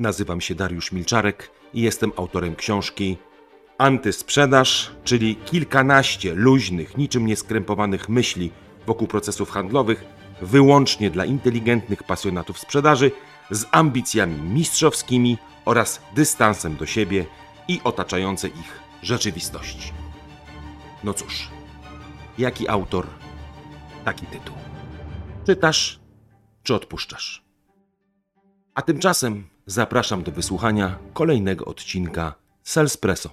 Nazywam się Dariusz Milczarek i jestem autorem książki Antysprzedaż, czyli kilkanaście luźnych, niczym nieskrępowanych myśli wokół procesów handlowych, wyłącznie dla inteligentnych pasjonatów sprzedaży, z ambicjami mistrzowskimi oraz dystansem do siebie i otaczającej ich rzeczywistości. No cóż, jaki autor, taki tytuł. Czytasz czy odpuszczasz? A tymczasem zapraszam do wysłuchania kolejnego odcinka Salespresso.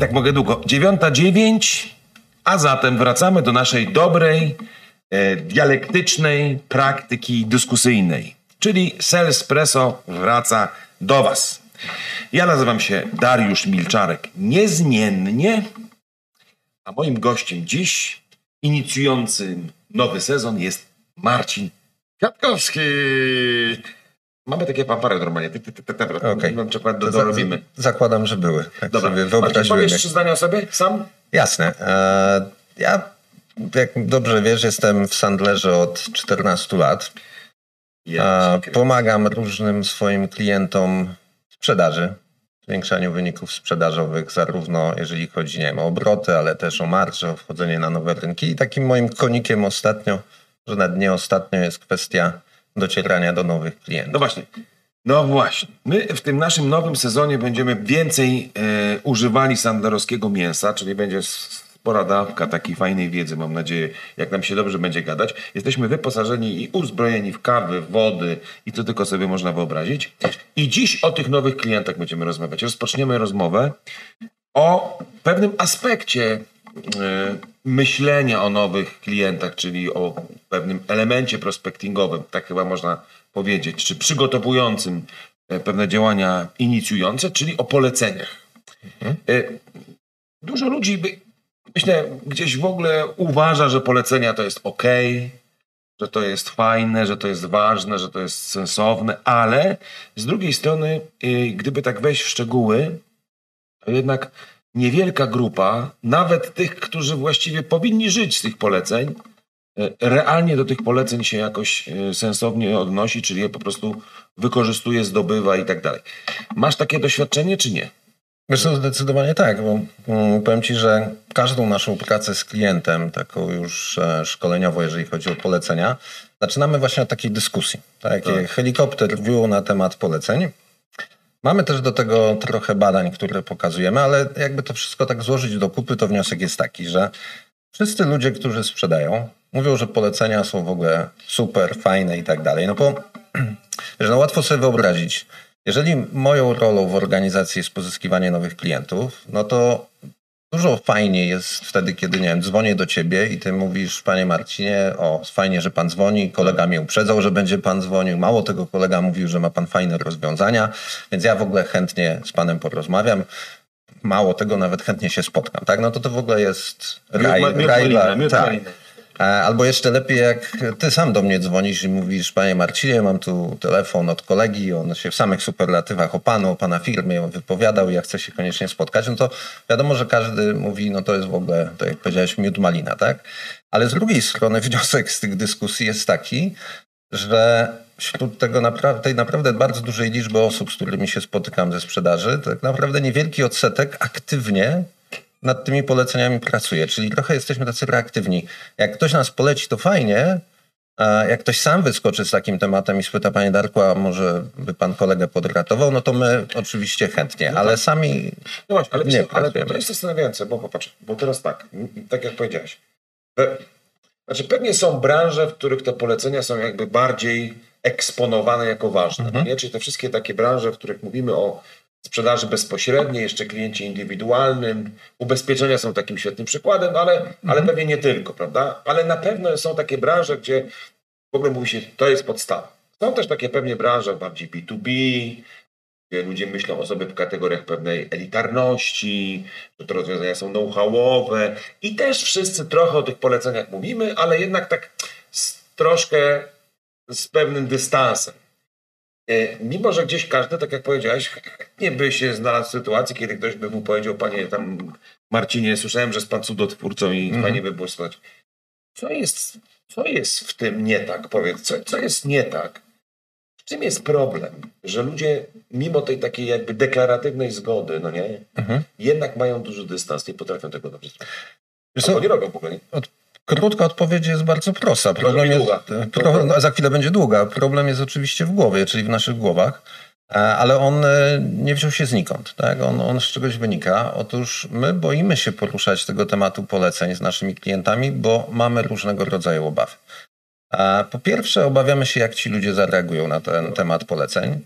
Tak mogę długo. Dziewiąta dziewięć, a zatem wracamy do naszej dobrej, e, dialektycznej praktyki dyskusyjnej. Czyli Salespresso wraca do Was. Ja nazywam się Dariusz Milczarek niezmiennie, a moim gościem dziś, inicjującym nowy sezon jest Marcin Kwiatkowski. Mamy takie pampary normalnie. Okej. Mam przykład do, dorobimy. Zakładam, że były. Tak Dobra, sobie Marcin, powiesz trzy zdania o sobie sam? Jasne. E, ja, jak dobrze wiesz, jestem w Sandlerze od 14 lat. Pomagam różnym swoim klientom w sprzedaży, w zwiększaniu wyników sprzedażowych, zarówno jeżeli chodzi nie wiem, o obroty, ale też o marże, o wchodzenie na nowe rynki. I takim moim konikiem ostatnio, że na dnie ostatnio jest kwestia docierania do nowych klientów. No właśnie. No właśnie. My w tym naszym nowym sezonie będziemy więcej e, używali sandlerowskiego mięsa, czyli będzie spora dawka takiej fajnej wiedzy, mam nadzieję, jak nam się dobrze będzie gadać. Jesteśmy wyposażeni i uzbrojeni w kawy, wody i co tylko sobie można wyobrazić. I dziś o tych nowych klientach będziemy rozmawiać. Rozpoczniemy rozmowę o pewnym aspekcie e, myślenia o nowych klientach, czyli o pewnym elemencie prospectingowym, tak chyba można powiedzieć, czy przygotowującym e, pewne działania inicjujące, czyli o poleceniach. E, Dużo ludzi, by, myślę, gdzieś w ogóle uważa, że polecenia to jest ok, że to jest fajne, że to jest ważne, że to jest sensowne, ale z drugiej strony, e, gdyby tak wejść w szczegóły, to jednak niewielka grupa, nawet tych, którzy właściwie powinni żyć z tych poleceń, e, realnie do tych poleceń się jakoś e, sensownie odnosi, czyli je po prostu wykorzystuje, zdobywa i tak dalej. Masz takie doświadczenie, czy nie? Wiesz co, zdecydowanie tak, bo mm, powiem Ci, że każdą naszą pracę z klientem, taką już e, szkoleniowo, jeżeli chodzi o polecenia, zaczynamy właśnie od takiej dyskusji. Takie Tak. helikopter view na temat poleceń. Mamy też do tego trochę badań, które pokazujemy, ale jakby to wszystko tak złożyć do kupy, to wniosek jest taki, że wszyscy ludzie, którzy sprzedają, mówią, że polecenia są w ogóle super, fajne i tak dalej. No bo wiesz, no łatwo sobie wyobrazić, jeżeli moją rolą w organizacji jest pozyskiwanie nowych klientów, no to dużo fajniej jest wtedy, kiedy, nie wiem, dzwonię do ciebie i ty mówisz, panie Marcinie, o, fajnie, że pan dzwoni, kolega mnie uprzedzał, że będzie pan dzwonił, mało tego, kolega mówił, że ma pan fajne rozwiązania, więc ja w ogóle chętnie z panem porozmawiam. Mało tego, nawet chętnie się spotkam, tak? No to to w ogóle jest raj, Miód- miód raj miód tak. E, Albo jeszcze lepiej, jak ty sam do mnie dzwonisz i mówisz, panie Marcinie, mam tu telefon od kolegi, on się w samych superlatywach o panu, o pana firmie wypowiadał i ja chcę się koniecznie spotkać, no to wiadomo, że każdy mówi, no to jest w ogóle, tak jak powiedziałeś, miód malina, tak? Ale z drugiej strony wniosek z tych dyskusji jest taki, że wśród tego naprawdę, tej naprawdę bardzo dużej liczby osób, z którymi się spotykam ze sprzedaży, tak naprawdę niewielki odsetek aktywnie nad tymi poleceniami pracuje, czyli trochę jesteśmy tacy reaktywni. Jak ktoś nas poleci, to fajnie, a jak ktoś sam wyskoczy z takim tematem i spyta, panie Darku, a może by pan kolegę podratował, no to my oczywiście chętnie, ale sami No właśnie, ale, Nie wiesz, ale to jest zastanawiające, bo popatrz, bo teraz tak, tak jak powiedziałeś. Pe, znaczy pewnie są branże, w których te polecenia są jakby bardziej eksponowane jako ważne. Mhm. Nie? Czyli te wszystkie takie branże, w których mówimy o sprzedaży bezpośredniej, jeszcze kliencie indywidualnym. Ubezpieczenia są takim świetnym przykładem, no ale, ale pewnie nie tylko, prawda? Ale na pewno są takie branże, gdzie w ogóle mówi się, to jest podstawa. Są też takie pewnie branże bardziej B2B, gdzie ludzie myślą o sobie w kategoriach pewnej elitarności, że te rozwiązania są know-howowe i też wszyscy trochę o tych poleceniach mówimy, ale jednak tak z, troszkę z pewnym dystansem. E, mimo, że gdzieś każdy, tak jak powiedziałeś, nie by się znalazł w sytuacji, kiedy ktoś by mu powiedział, panie tam Marcinie, słyszałem, że jest pan cudotwórcą i mm. fajnie by było słuchać. Co jest, co jest w tym nie tak? Powiedz, co, co jest nie tak? W czym jest problem? Że ludzie, mimo tej takiej jakby deklaratywnej zgody, no nie, mhm. jednak mają duży dystans, nie potrafią tego dobrze zrobić. Albo nie robią w ogóle. Nie? Od, krótka odpowiedź jest bardzo prosta. Problem jest, pro, no, za chwilę będzie długa. Problem jest oczywiście w głowie, czyli w naszych głowach. E, ale on e, nie wziął się znikąd. Tak? On, on z czegoś wynika. Otóż my boimy się poruszać tego tematu poleceń z naszymi klientami, bo mamy różnego rodzaju obawy. Po pierwsze, obawiamy się, jak ci ludzie zareagują na ten temat poleceń.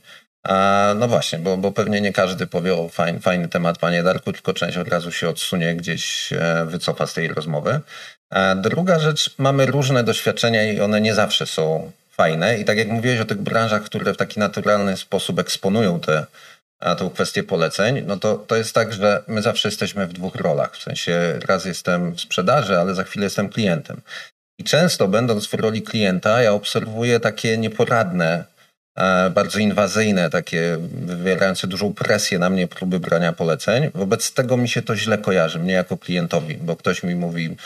No właśnie, bo, bo pewnie nie każdy powie o fajny, fajny temat, panie Darku, tylko część od razu się odsunie, gdzieś e, wycofa z tej rozmowy. Druga rzecz, mamy różne doświadczenia i one nie zawsze są fajne. I tak jak mówiłeś o tych branżach, które w taki naturalny sposób eksponują te, tą kwestię poleceń, no to, to jest tak, że my zawsze jesteśmy w dwóch rolach. W sensie raz jestem w sprzedaży, ale za chwilę jestem klientem. I często, będąc w roli klienta, ja obserwuję takie nieporadne, bardzo inwazyjne, takie wywierające dużą presję na mnie próby brania poleceń. Wobec tego mi się to źle kojarzy, mnie jako klientowi, bo ktoś mi mówi,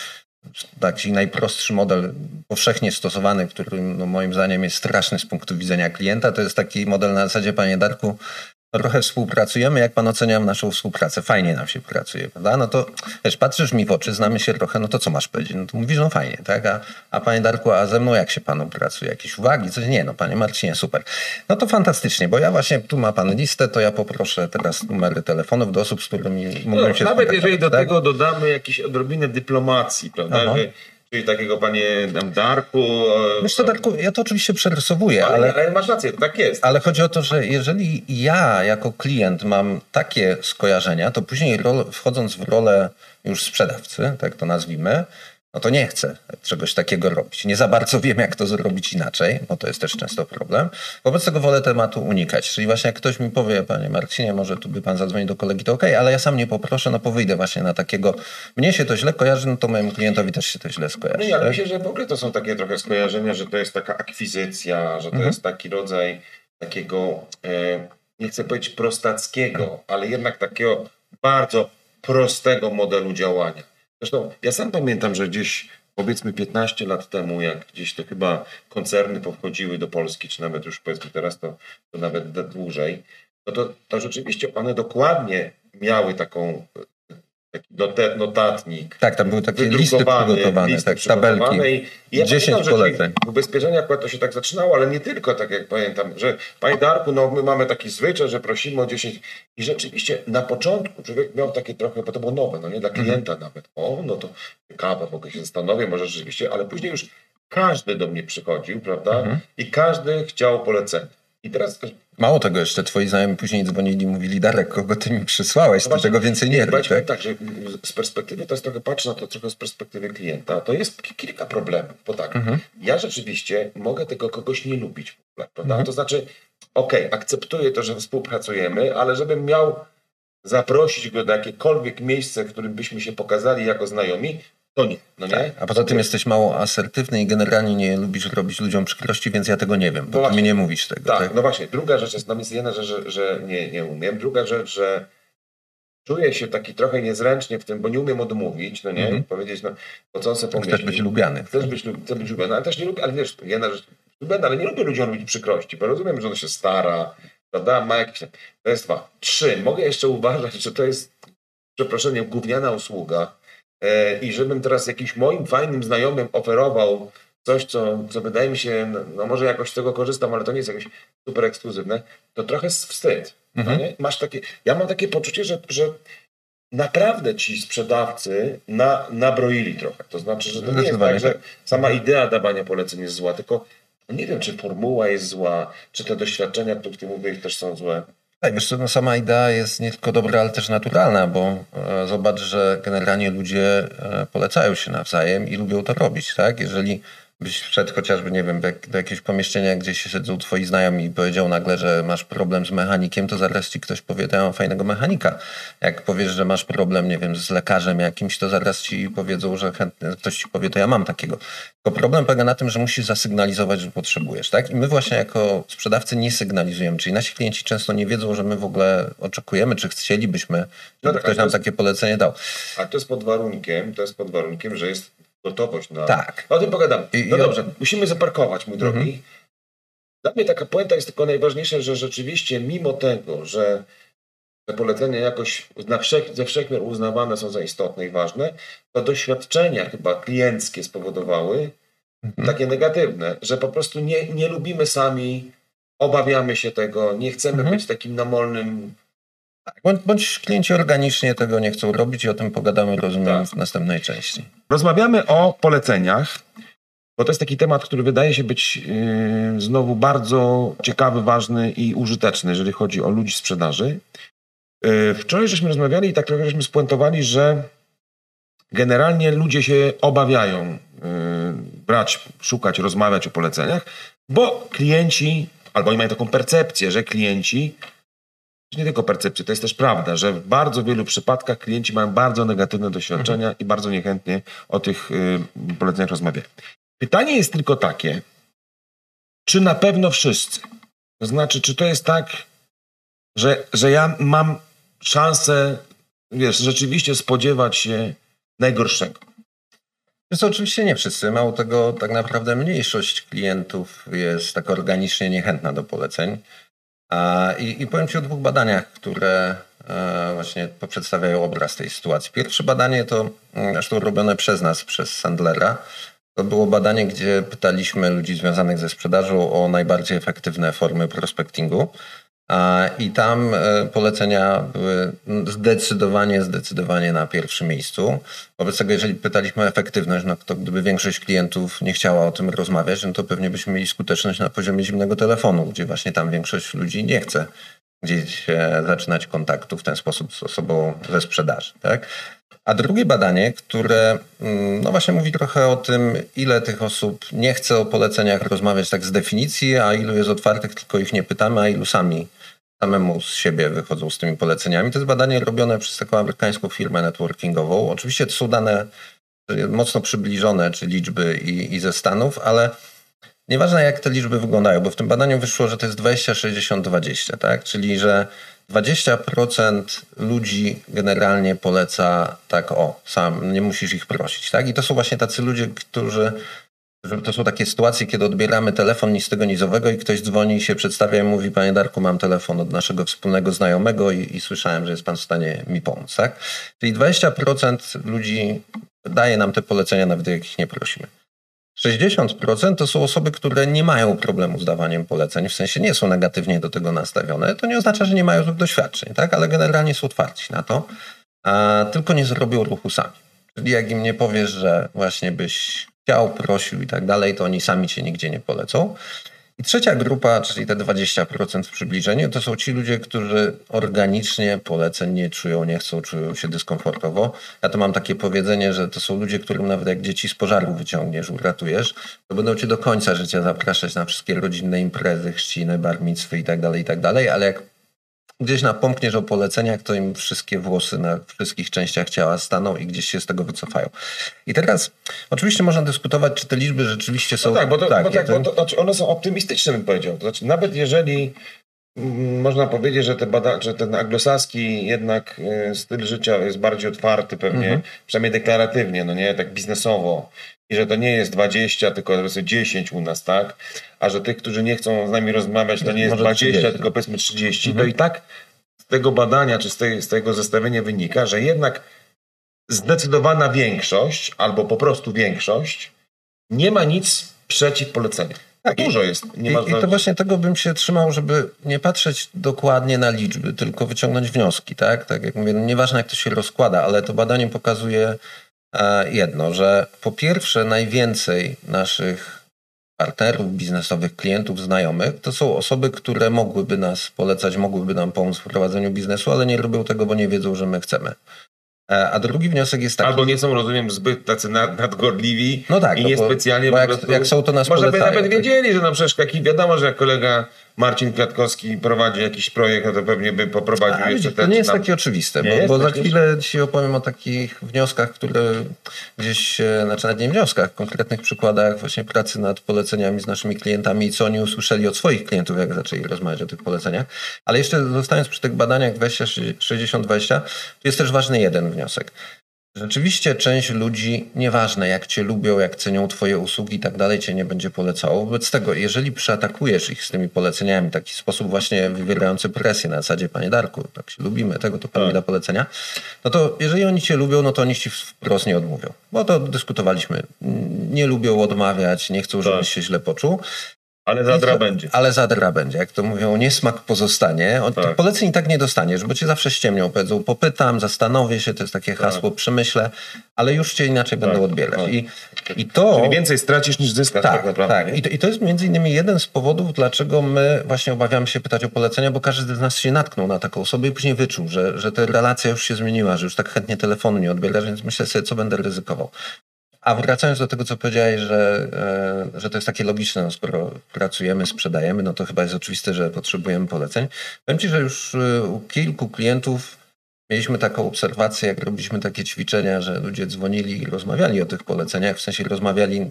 taki najprostszy model powszechnie stosowany, który no, moim zdaniem jest straszny z punktu widzenia klienta, to jest taki model na zasadzie, panie Darku, trochę współpracujemy, jak pan ocenia naszą współpracę? Fajnie nam się pracuje, prawda? No to wiesz, patrzysz mi w oczy, znamy się trochę, no to co masz powiedzieć? No to mówisz, no fajnie, tak? A, a panie Darku, a ze mną jak się panu pracuje? Jakieś uwagi? Coś? Nie, no panie Marcinie, super. No to fantastycznie, bo ja właśnie, tu ma pan listę, to ja poproszę teraz numery telefonów do osób, z którymi mógłbym no, się Nawet jeżeli do tak? tego dodamy jakieś odrobinę dyplomacji, prawda? Aha. Czyli takiego panie Darku. Wiesz co, Darku, ja to oczywiście przerysowuję, ale, ale, ale masz rację, tak jest. Ale chodzi o to, że jeżeli ja jako klient mam takie skojarzenia, to później rol, wchodząc w rolę już sprzedawcy, tak to nazwijmy, no to nie chcę czegoś takiego robić. Nie za bardzo wiem, jak to zrobić inaczej, bo to jest też często problem. Wobec tego wolę tematu unikać. Czyli właśnie jak ktoś mi powie, panie Marcinie, może tu by pan zadzwonił do kolegi, to okej, okay, ale ja sam nie poproszę, no powyjdę właśnie na takiego, mnie się to źle kojarzy, no to mojemu klientowi też się to źle skojarzy. No ja tak? myślę, że w ogóle to są takie trochę skojarzenia, że to jest taka akwizycja, że to mhm. jest taki rodzaj takiego, e, nie chcę powiedzieć prostackiego, ale jednak takiego bardzo prostego modelu działania Zresztą ja sam pamiętam, że gdzieś powiedzmy 15 lat temu, jak gdzieś to chyba koncerny powchodziły do Polski, czy nawet już powiedzmy teraz to, to nawet dłużej, no to, to rzeczywiście one dokładnie miały taką taki notatnik. Tak, tam były takie listy przygotowane, listy tak, tabelki. I ja 10 pamiętam, poleceń. W ubezpieczeniach akurat to się tak zaczynało, ale nie tylko, tak jak pamiętam, że Panie Darku, no my mamy taki zwyczaj, że prosimy o 10 i rzeczywiście na początku człowiek miał takie trochę, bo to było nowe, no nie dla mhm. klienta mhm. nawet. O, no to ciekawe, mogę się zastanowić, może rzeczywiście, ale później już każdy do mnie przychodził, prawda? Mhm. I każdy chciał polecenia. I teraz Mało tego, jeszcze twoi znajomi później dzwonili i mówili, Darek, kogo ty mi przysłałeś, no tego więcej nie rób. Tak? tak, że z perspektywy, to jest trochę, patrzę na to trochę z perspektywy klienta, to jest kilka problemów, bo tak, mhm. ja rzeczywiście mogę tego kogoś nie lubić, prawda? Mhm. To znaczy, okej, okay, akceptuję to, że współpracujemy, ale żebym miał zaprosić go do jakiekolwiek miejsce, w którym byśmy się pokazali jako znajomi, nie. No nie? Tak. A poza tym jesteś mało asertywny i generalnie nie lubisz robić ludziom przykrości, więc ja tego nie wiem, bo no ty mi nie mówisz tego. Tak, tak, no właśnie. Druga rzecz jest, no jest jedna rzecz, że, że nie, nie umiem. Druga rzecz, że czuję się taki trochę niezręcznie w tym, bo nie umiem odmówić, no nie? Mm -hmm. Powiedzieć, no, po co sobie pomyśli. Chcesz być lubiany. Chcesz być, chcesz być lubiany, ale też nie lubię, ale wiesz, jedna rzecz, lubiany, ale nie lubię ludziom robić przykrości, bo rozumiem, że on się stara, prawda, ma jakieś... To jest dwa. Trzy, mogę jeszcze uważać, że to jest, przepraszam, gówniana usługa, i żebym teraz jakimś moim fajnym znajomym oferował coś, co, co wydaje mi się, no, no może jakoś z tego korzystam, ale to nie jest jakieś super ekskluzywne, to trochę jest wstyd. No mhm. No Masz takie, ja mam takie poczucie, że, że naprawdę ci sprzedawcy na, nabroili trochę. To znaczy, że to nie jest tak, że sama idea dawania poleceń jest zła, tylko nie wiem, czy formuła jest zła, czy te doświadczenia, o których ty mówisz, też są złe. Tak, wiesz no sama idea jest nie tylko dobra, ale też naturalna, bo e, zobacz, że generalnie ludzie e, polecają się nawzajem i lubią to robić, tak? Jeżeli byś wszedł chociażby, nie wiem, do jakiegoś pomieszczenia, gdzie się siedzą twoi znajomi i powiedział nagle, że masz problem z mechanikiem, to zaraz ci ktoś powie, ja mam fajnego mechanika. Jak powiesz, że masz problem, nie wiem, z lekarzem jakimś, to zaraz ci powiedzą, że chętnie, ktoś ci powie, to ja mam takiego. Tylko problem polega na tym, że musisz zasygnalizować, że potrzebujesz, tak? I my właśnie jako sprzedawcy nie sygnalizujemy, czyli nasi klienci często nie wiedzą, że my w ogóle oczekujemy, czy chcielibyśmy, żeby no tak, ktoś nam jest, takie polecenie dał. A to jest pod warunkiem, to jest pod warunkiem, że jest gotowość na... Tak. O tym pogadam. No dobrze, musimy zaparkować, mój drogi. Mhm. Dla mnie taka puenta jest tylko najważniejsza, że rzeczywiście mimo tego, że te polecenia jakoś na wszech, ze wszechmiar uznawane są za istotne i ważne, to doświadczenia chyba klienckie spowodowały mhm. takie negatywne, że po prostu nie, nie lubimy sami, obawiamy się tego, nie chcemy mhm. być takim namolnym tak, bądź, bądź klienci organicznie tego nie chcą robić i o tym pogadamy, rozumiem, tak. w następnej części. Rozmawiamy o poleceniach, bo to jest taki temat, który wydaje się być yy, znowu bardzo ciekawy, ważny i użyteczny, jeżeli chodzi o ludzi sprzedaży. Yy, wczoraj żeśmy rozmawiali i tak trochę żeśmy spuentowali, że generalnie ludzie się obawiają yy, brać, szukać, rozmawiać o poleceniach, bo klienci, albo oni mają taką percepcję, że klienci nie tylko percepcję, to jest też prawda, że w bardzo wielu przypadkach klienci mają bardzo negatywne doświadczenia mhm. i bardzo niechętnie o tych y, poleceniach rozmawiają. Pytanie jest tylko takie, czy na pewno wszyscy? To znaczy, czy to jest tak, że, że ja mam szansę, wiesz, rzeczywiście spodziewać się najgorszego? Jest oczywiście nie wszyscy. Mało tego, tak naprawdę mniejszość klientów jest tak organicznie niechętna do poleceń. I, I powiem Ci o dwóch badaniach, które e, właśnie przedstawiają obraz tej sytuacji. Pierwsze badanie to mm, zresztą robione przez nas, przez Sandlera. To było badanie, gdzie pytaliśmy ludzi związanych ze sprzedażą o najbardziej efektywne formy prospectingu. I tam e, polecenia były zdecydowanie, zdecydowanie na pierwszym miejscu. Wobec tego, jeżeli pytaliśmy o efektywność, no to gdyby większość klientów nie chciała o tym rozmawiać, no to pewnie byśmy mieli skuteczność na poziomie zimnego telefonu, gdzie właśnie tam większość ludzi nie chce gdzieś e, zaczynać kontaktu w ten sposób z osobą ze sprzedaży. Tak? A drugie badanie, które no właśnie mówi trochę o tym, ile tych osób nie chce o poleceniach rozmawiać tak z definicji, a ilu jest otwartych, tylko ich nie pytamy, a ilu sami samemu z siebie wychodzą z tymi poleceniami. To jest badanie robione przez taką amerykańską firmę networkingową. Oczywiście to są dane mocno przybliżone, czy liczby i, i ze Stanów, ale nieważne jak te liczby wyglądają, bo w tym badaniu wyszło, że to jest 20, 60, 20, tak? Czyli, że 20% ludzi generalnie poleca tak o, sam, nie musisz ich prosić, tak? I to są właśnie tacy ludzie, którzy że to są takie sytuacje, kiedy odbieramy telefon nic z tego nizowego i ktoś dzwoni i się przedstawia i mówi, panie Darku, mam telefon od naszego wspólnego znajomego i, i słyszałem, że jest pan w stanie mi pomóc, tak? Czyli 20% ludzi daje nam te polecenia, nawet jak ich nie prosimy. 60% to są osoby, które nie mają problemu z dawaniem poleceń, w sensie nie są negatywnie do tego nastawione. To nie oznacza, że nie mają złych doświadczeń, tak? ale generalnie są otwarci na to, a tylko nie zrobią ruchu sami. Czyli jak im nie powiesz, że właśnie byś chciał, prosił i tak dalej, to oni sami cię nigdzie nie polecą. I trzecia grupa, czyli te 20% w przybliżeniu, to są ci ludzie, którzy organicznie poleceń nie czują, nie chcą, czują się dyskomfortowo. Ja to mam takie powiedzenie, że to są ludzie, którym nawet jak dzieci z pożaru wyciągniesz, uratujesz, to będą cię do końca życia zapraszać na wszystkie rodzinne imprezy, chrzciny, tak dalej, i tak dalej, ale jak gdzieś napomkniesz o poleceniach, to im wszystkie włosy na wszystkich częściach ciała staną i gdzieś się z tego wycofają. I teraz oczywiście można dyskutować, czy te liczby rzeczywiście są... No tak, bo, to, tak, bo, tak, bo to, znaczy one są optymistyczne, bym powiedział. To znaczy, nawet jeżeli można powiedzieć, że, te bada- że ten anglosaski jednak y, styl życia jest bardziej otwarty pewnie, mhm. przynajmniej deklaratywnie, no nie, tak biznesowo i że to nie jest 20, tylko powiedzmy 10 u nas, tak? A że tych, którzy nie chcą z nami rozmawiać, to nie jest 20, 30. tylko powiedzmy 30, mhm. to i tak z tego badania, czy z, tej, z tego zestawienia wynika, że jednak zdecydowana większość, albo po prostu większość, nie ma nic przeciw poleceniu. Tak, dużo jest. Nie I, I to właśnie tego bym się trzymał, żeby nie patrzeć dokładnie na liczby, tylko wyciągnąć wnioski, tak? Tak jak mówię, no nieważne jak to się rozkłada, ale to badanie pokazuje E, jedno, że po pierwsze najwięcej naszych partnerów biznesowych, klientów, znajomych to są osoby, które mogłyby nas polecać, mogłyby nam pomóc w prowadzeniu biznesu, ale nie robią tego, bo nie wiedzą, że my chcemy. E, a drugi wniosek jest taki... Albo nie są, rozumiem, zbyt tacy nad, nadgorliwi no tak, i no niespecjalnie... bo, bo jak, prostu, jak, są, to nas Może by nawet tak. wiedzieli, że na przykład wiadomo, że jak kolega Marcin Kwiatkowski prowadzi jakiś projekt, no to pewnie by poprowadził A, jeszcze... To nie jest tam... takie oczywiste, bo, bo za chwilę dzisiaj opowiem o takich wnioskach, które gdzieś, znaczy nawet nie wnioskach, konkretnych przykładach właśnie pracy nad poleceniami z naszymi klientami i co oni usłyszeli od swoich klientów, jak zaczęli rozmawiać o tych poleceniach. Ale jeszcze zostając przy tych badaniach 20-60-20, to jest też ważny jeden wniosek. Rzeczywiście część ludzi, nieważne jak cię lubią, jak cenią twoje usługi i tak dalej, cię nie będzie polecało. Wobec tego, jeżeli przeatakujesz ich z tymi poleceniami w taki sposób właśnie wywierający presję na zasadzie, panie Darku, tak się lubimy, tego to pan tak. mi da polecenia, no to jeżeli oni cię lubią, no to oni ci wprost nie odmówią. Bo to dyskutowaliśmy. Nie lubią odmawiać, nie chcą, żebyś tak. się źle poczuł. Ale zadra będzie. Ale zadra będzie. Jak to mówią, niesmak pozostanie. Tak. Poleceń i tak nie dostaniesz, bo cię zawsze ściemnią. Powiedzą, popytam, zastanowię się, to jest takie tak. hasło, przemyślę, ale już cię inaczej tak, będą odbierać. Tak. I, I to... Czyli więcej stracisz niż zyskasz tak, tak naprawdę. Tak, I to, i to jest między innymi jeden z powodów, dlaczego my właśnie obawiamy się pytać o polecenia, bo każdy z nas się natknął na taką osobę i później wyczuł, że, że ta relacja już się zmieniła, że już tak chętnie telefonu nie odbierasz, więc myślę sobie, co będę ryzykował. A wracając do tego, co powiedziałeś, że, e, że to jest takie logiczne, no skoro pracujemy, sprzedajemy, no to chyba jest oczywiste, że potrzebujemy poleceń. Powiem Ci, że już e, u kilku klientów mieliśmy taką obserwację, jak robiliśmy takie ćwiczenia, że ludzie dzwonili i rozmawiali o tych poleceniach, w sensie rozmawiali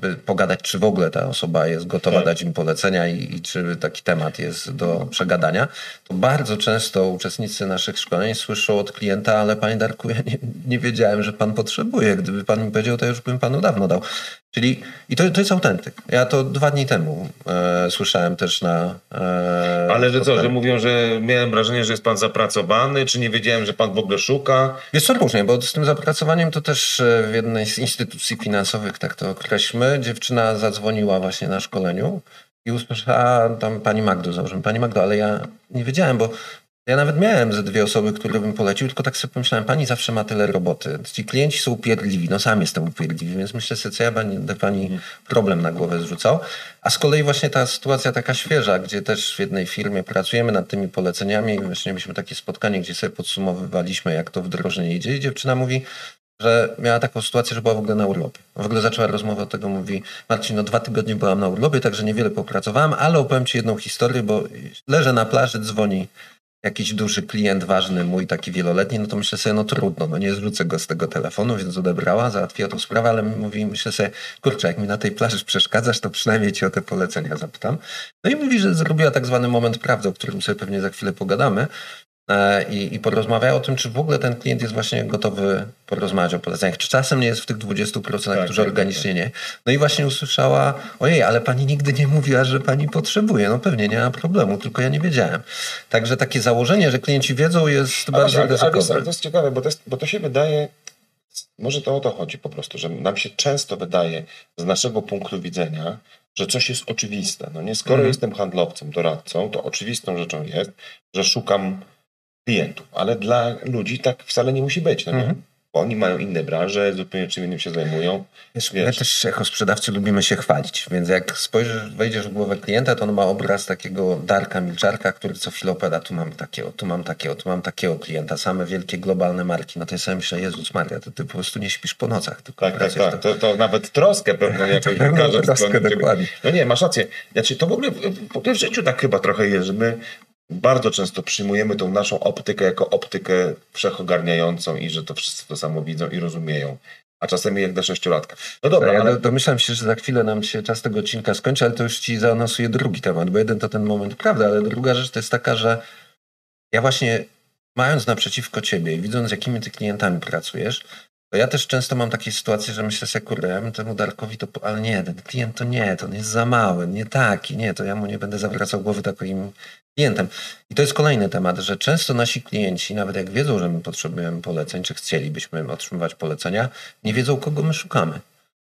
by pogadać, czy w ogóle ta osoba jest gotowa tak. dać im polecenia i, i, czy taki temat jest do przegadania, to bardzo często uczestnicy naszych szkoleń słyszą od klienta, ale panie Darku, ja nie, nie wiedziałem, że pan potrzebuje. Gdyby pan mi powiedział, to już bym panu dawno dał. Czyli i to, to jest autentyk. Ja to dwa dni temu e, słyszałem też na. E, Ale że co, że mówią, że miałem wrażenie, że jest pan zapracowany, czy nie wiedziałem, że pan w ogóle szuka? Jest to różnie, bo z tym zapracowaniem to też e, w jednej z instytucji finansowych, tak to określmy, dziewczyna zadzwoniła właśnie na szkoleniu i usłyszała tam pani Magdo, założyłem pani Magdo, ale ja nie wiedziałem, bo ja nawet miałem ze dwie osoby, które bym polecił, tylko tak sobie pomyślałem, pani zawsze ma tyle roboty. Ci klienci są upierdliwi, no sam jestem upierdliwy, więc myślę sobie, co ja będę pani problem na głowę zrzucał. A z kolei właśnie ta sytuacja taka świeża, gdzie też w jednej firmie pracujemy nad tymi poleceniami i właśnie mieliśmy takie spotkanie, gdzie sobie podsumowywaliśmy, jak to wdrożenie idzie i dziewczyna mówi, że miała taką sytuację, że była w ogóle na urlopie. W ogóle zaczęła rozmowę od tego, mówi Marcin, no dwa tygodnie byłam na urlopie, także niewiele popracowałam, ale opowiem ci jedną historię, bo leżę na plaży, dzwoni jakiś duży klient ważny mój, taki wieloletni, no to myślę sobie, no trudno, no nie zrzucę go z tego telefonu, więc odebrała, załatwiła tą sprawę, ale mówi, myślę sobie, kurczę, jak mi na tej plaży przeszkadzasz, to przynajmniej ci o te polecenia zapytam. No i mówi, że zrobiła tak zwany moment prawdy, o którym sobie pewnie za chwilę pogadamy, i, i porozmawiają o tym, czy w ogóle ten klient jest właśnie gotowy porozmawiać o poleceniach. Czy czasem nie jest w tych 20%, tak, którzy tak, organicznie tak. nie. No i właśnie usłyszała, ojej, ale pani nigdy nie mówiła, że pani potrzebuje. No pewnie nie ma problemu, tylko ja nie wiedziałem. Także takie założenie, że klienci wiedzą jest ale bardzo ale, ryzykowne. Ale to jest ciekawe, bo to, jest, bo to się wydaje, może to o to chodzi po prostu, że nam się często wydaje z naszego punktu widzenia, że coś jest oczywiste. No nie, skoro mhm. jestem handlowcem, doradcą, to oczywistą rzeczą jest, że szukam klientów, ale dla ludzi tak wcale nie musi być. No mhm. Bo oni mają inne branże, zupełnie czym innym się zajmują. Wiesz, wiesz. My też jako sprzedawcy lubimy się chwalić, więc jak spojrzysz, wejdziesz w głowę klienta, to on ma obraz takiego Darka Milczarka, który co chwilę opowiada, tu mam takiego, tu mam takiego, tu mam takiego klienta, same wielkie globalne marki. No to ja sobie myślę, Jezus Maria, to ty po prostu nie śpisz po nocach. Tylko tak, tak, tak. To, to nawet troskę pewną jakoś wykaże. troskę, dokładnie. No nie, masz rację. Znaczy, to w ogóle, w ogóle w życiu tak chyba trochę jest, że my bardzo często przyjmujemy tą naszą optykę jako optykę wszechogarniającą i że to wszyscy to samo widzą i rozumieją. A czasem jak do sześciolatka. No dobra, ja ale... domyślam się, że za chwilę nam się czas tego odcinka skończy, ale to już ci zaanonsuję drugi temat, bo jeden to ten moment prawda, ale druga rzecz to jest taka, że ja właśnie mając naprzeciwko ciebie i widząc, jakimi ty klientami pracujesz, to ja też często mam takie sytuacje, że myślę sobie, kurde, ja bym temu Darkowi to, ale nie, ten klient to nie, to on jest za mały, nie taki, nie, to ja mu nie będę zawracał głowy takim klientem. I to jest kolejny temat, że często nasi klienci, nawet jak wiedzą, że my potrzebujemy poleceń, czy chcielibyśmy otrzymywać polecenia, nie wiedzą, kogo my szukamy.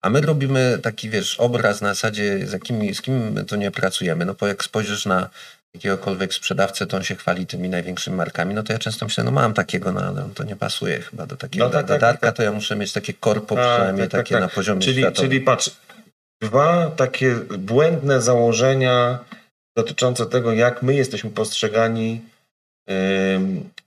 A my robimy taki, wiesz, obraz na zasadzie, z, jakimi, z kim my tu nie pracujemy. No bo jak spojrzysz na jakiegokolwiek sprzedawcę, to on się chwali tymi największymi markami, no to ja często myślę, no mam takiego, no ale to nie pasuje chyba do takiego no, tak, tak, tak, tak, to ja muszę mieć takie korpo tak, przynajmniej tak, tak, takie na poziomie czyli, światowym. Czyli patrz, dwa takie błędne założenia dotyczące tego, jak my jesteśmy postrzegani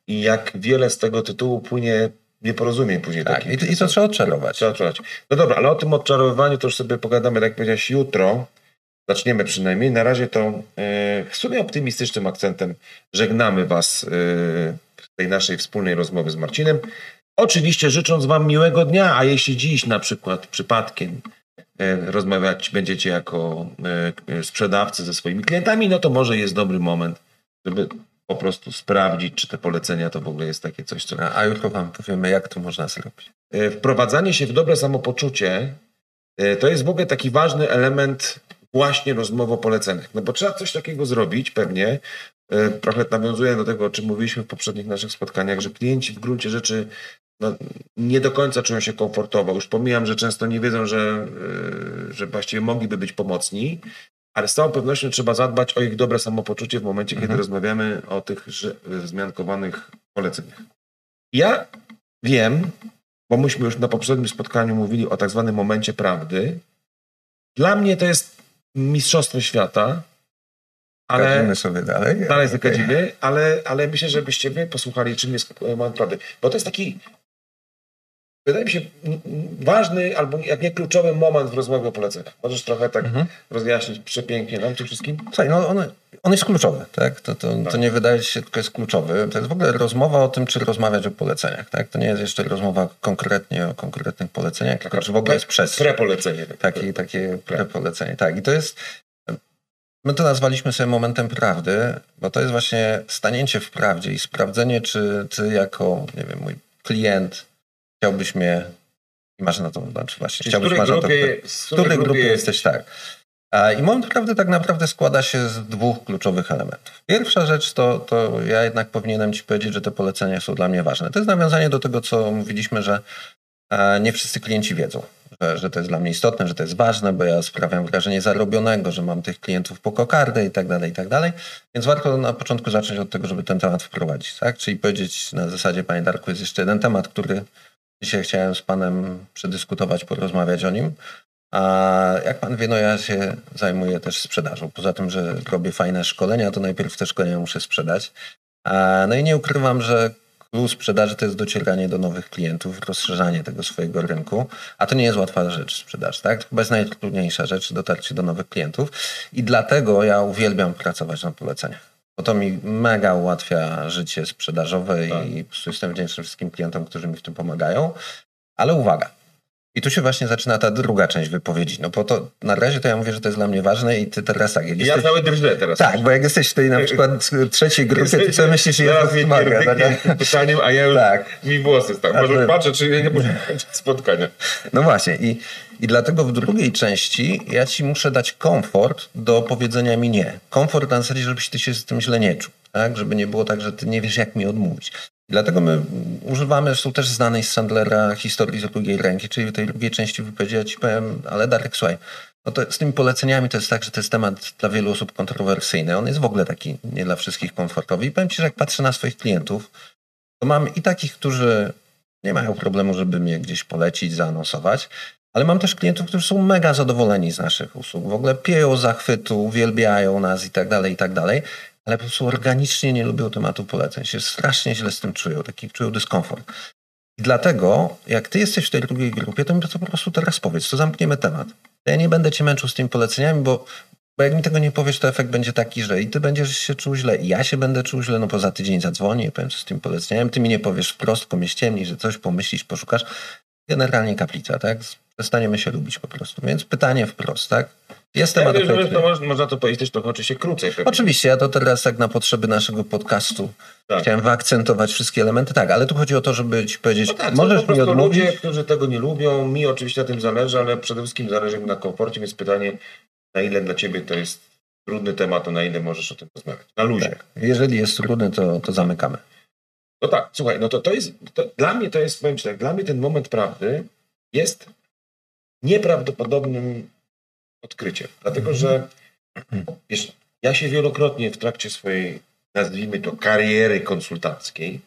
i jak wiele z tego tytułu płynie nieporozumień później tak. I, I to trzeba odczarować. Trzeba odczarować. No dobra, ale o tym odczarowywaniu to już sobie pogadamy, tak jak powiedziałeś, jutro. Zaczniemy przynajmniej. Na razie to e, w sumie optymistycznym akcentem żegnamy Was e, w tej naszej wspólnej rozmowy z Marcinem. Oczywiście życząc Wam miłego dnia, a jeśli dziś na przykład przypadkiem e, rozmawiać będziecie jako sprzedawcy ze swoimi klientami, no to może jest dobry moment, żeby po prostu sprawdzić, czy te polecenia to w ogóle jest takie coś, co... A, a jutro Wam powiemy, jak to można zrobić. Wprowadzanie się w dobre samopoczucie to jest w ogóle taki ważny element właśnie rozmowy o poleceniach. No bo trzeba coś takiego zrobić pewnie. E, Trochę nawiązuję do tego, o czym mówiliśmy w poprzednich naszych spotkaniach, że klienci w gruncie rzeczy no, nie do końca czują się komfortowo. Już pomijam, że często nie wiedzą, że, e, że właściwie mogliby być pomocni, ale z całą pewnością trzeba zadbać o ich dobre samopoczucie w momencie, kiedy Mhm. rozmawiamy o tych wzmiankowanych poleceniach. Ja wiem, bo myśmy już na poprzednim spotkaniu mówili o tak zwanym momencie prawdy. Dla mnie to jest mistrzostwo świata, ale Kadzimy sobie dalej. dalej zakadzimy, ale, ale myślę, żebyście wy posłuchali, czym jest e, moment prawdy. Bo to jest taki, wydaje mi się, ważny albo jak nie kluczowy moment w rozmowie o poleceniach. Możesz trochę tak Mhm. rozjaśnić przepięknie nam tym wszystkim? Słuchaj, no on, on jest kluczowy, tak? To, to, Tak. to nie wydaje się, tylko jest kluczowy. To jest w ogóle rozmowa o tym, czy rozmawiać o poleceniach, tak? To nie jest jeszcze rozmowa konkretnie o konkretnych poleceniach, tylko czy w ogóle jest przestrzeń. Prepolecenie. tak. Takie, takie prepolecenie. Tak, i to jest. My to nazwaliśmy sobie momentem prawdy, bo to jest właśnie stanięcie w prawdzie i sprawdzenie, czy ty jako, nie wiem, mój klient chciałbyś mnie i masz na to, znaczy właśnie, Czyli chciałbyś masz na to, grupie, w w której grupie jesteś, tak. I moment prawdy tak naprawdę składa się z dwóch kluczowych elementów. Pierwsza rzecz to, to ja jednak powinienem ci powiedzieć, że te polecenia są dla mnie ważne. To jest nawiązanie do tego, co mówiliśmy, że e, nie wszyscy klienci wiedzą, że, że to jest dla mnie istotne, że to jest ważne, bo ja sprawiam wrażenie zarobionego, że mam tych klientów po kokardę i tak dalej, i tak dalej. Więc warto na początku zacząć od tego, żeby ten temat wprowadzić, tak? Czyli powiedzieć na zasadzie, panie Darku, jest jeszcze jeden temat, który dzisiaj chciałem z panem przedyskutować, porozmawiać o nim. A jak pan wie, no ja się zajmuję też sprzedażą. Poza tym, że robię fajne szkolenia, to najpierw te szkolenia muszę sprzedać. No i nie ukrywam, że klucz sprzedaży to jest docieranie do nowych klientów, rozszerzanie tego swojego rynku, a to nie jest łatwa rzecz sprzedaż, tak? To chyba jest najtrudniejsza rzecz, dotarcie do nowych klientów i dlatego ja uwielbiam pracować na poleceniach. Bo to mi mega ułatwia życie sprzedażowe Tak. i po prostu jestem wdzięczny wszystkim klientom, którzy mi w tym pomagają. Ale uwaga, i tu się właśnie zaczyna ta druga część wypowiedzi. No bo to na razie to ja mówię, że to jest dla mnie ważne i ty teraz tak, jak Ja jesteś... cały drżę teraz. Tak, bo jak jesteś w tej na przykład trzeciej grupie, to co myślisz, że ja to pomaga? pierdyknie tak? pytaniem, a ja już Tak. mi włosy. A Może ty- patrzę, czy ja nie muszę spotkania. No właśnie i, i dlatego w drugiej części ja ci muszę dać komfort do powiedzenia mi nie. Komfort na zasadzie, żebyś ty się z tym źle nie czuł, tak? Żeby nie było tak, że ty nie wiesz jak mi odmówić. Dlatego my używamy, są też znanej z Sandlera historii z drugiej ręki, czyli tej drugiej części wypowiedzi ja ci powiem, ale Darek, słuchaj, no to z tymi poleceniami to jest tak, że to jest temat dla wielu osób kontrowersyjny. On jest w ogóle taki nie dla wszystkich komfortowy. I powiem ci, że jak patrzę na swoich klientów, to mam i takich, którzy nie mają problemu, żeby mnie gdzieś polecić, zaanonsować, ale mam też klientów, którzy są mega zadowoleni z naszych usług. W ogóle pieją zachwytu, uwielbiają nas i tak dalej, i tak dalej, ale po prostu organicznie nie lubią tematu poleceń. Się strasznie źle z tym czują, taki czują dyskomfort. I dlatego, jak ty jesteś w tej drugiej grupie, to mi to po prostu teraz powiedz, to zamkniemy temat. Ja nie będę cię męczył z tymi poleceniami, bo, bo jak mi tego nie powiesz, to efekt będzie taki, że i ty będziesz się czuł źle, i ja się będę czuł źle, no bo za tydzień zadzwonię powiem, co z tym poleceniami. Ty mi nie powiesz wprost, tylko mnie ściemni, że coś pomyślisz, poszukasz. Generalnie kaplica, tak? Przestaniemy się lubić po prostu. Więc pytanie wprost, tak? Jest Ja wiem, to można, można to powiedzieć też trochę oczywiście krócej. Pewnie. Oczywiście, ja to teraz tak na potrzeby naszego podcastu Tak. chciałem wyakcentować wszystkie elementy. Tak, ale tu chodzi o to, żeby ci powiedzieć, No tak, możesz po mi prostu odmówić. ludzie, którzy tego nie lubią. Mi oczywiście na tym zależy, ale przede wszystkim zależy mi na komforcie, więc pytanie, na ile dla ciebie to jest trudny temat, a na ile możesz o tym rozmawiać. Na luzie. Tak. Jeżeli jest trudny, to, to zamykamy. No tak, słuchaj, no to, to jest, to, dla mnie to jest, powiem ci tak, dla mnie ten moment prawdy jest nieprawdopodobnym odkryciem. Dlatego, że wiesz, ja się wielokrotnie w trakcie swojej, nazwijmy to, kariery konsultanckiej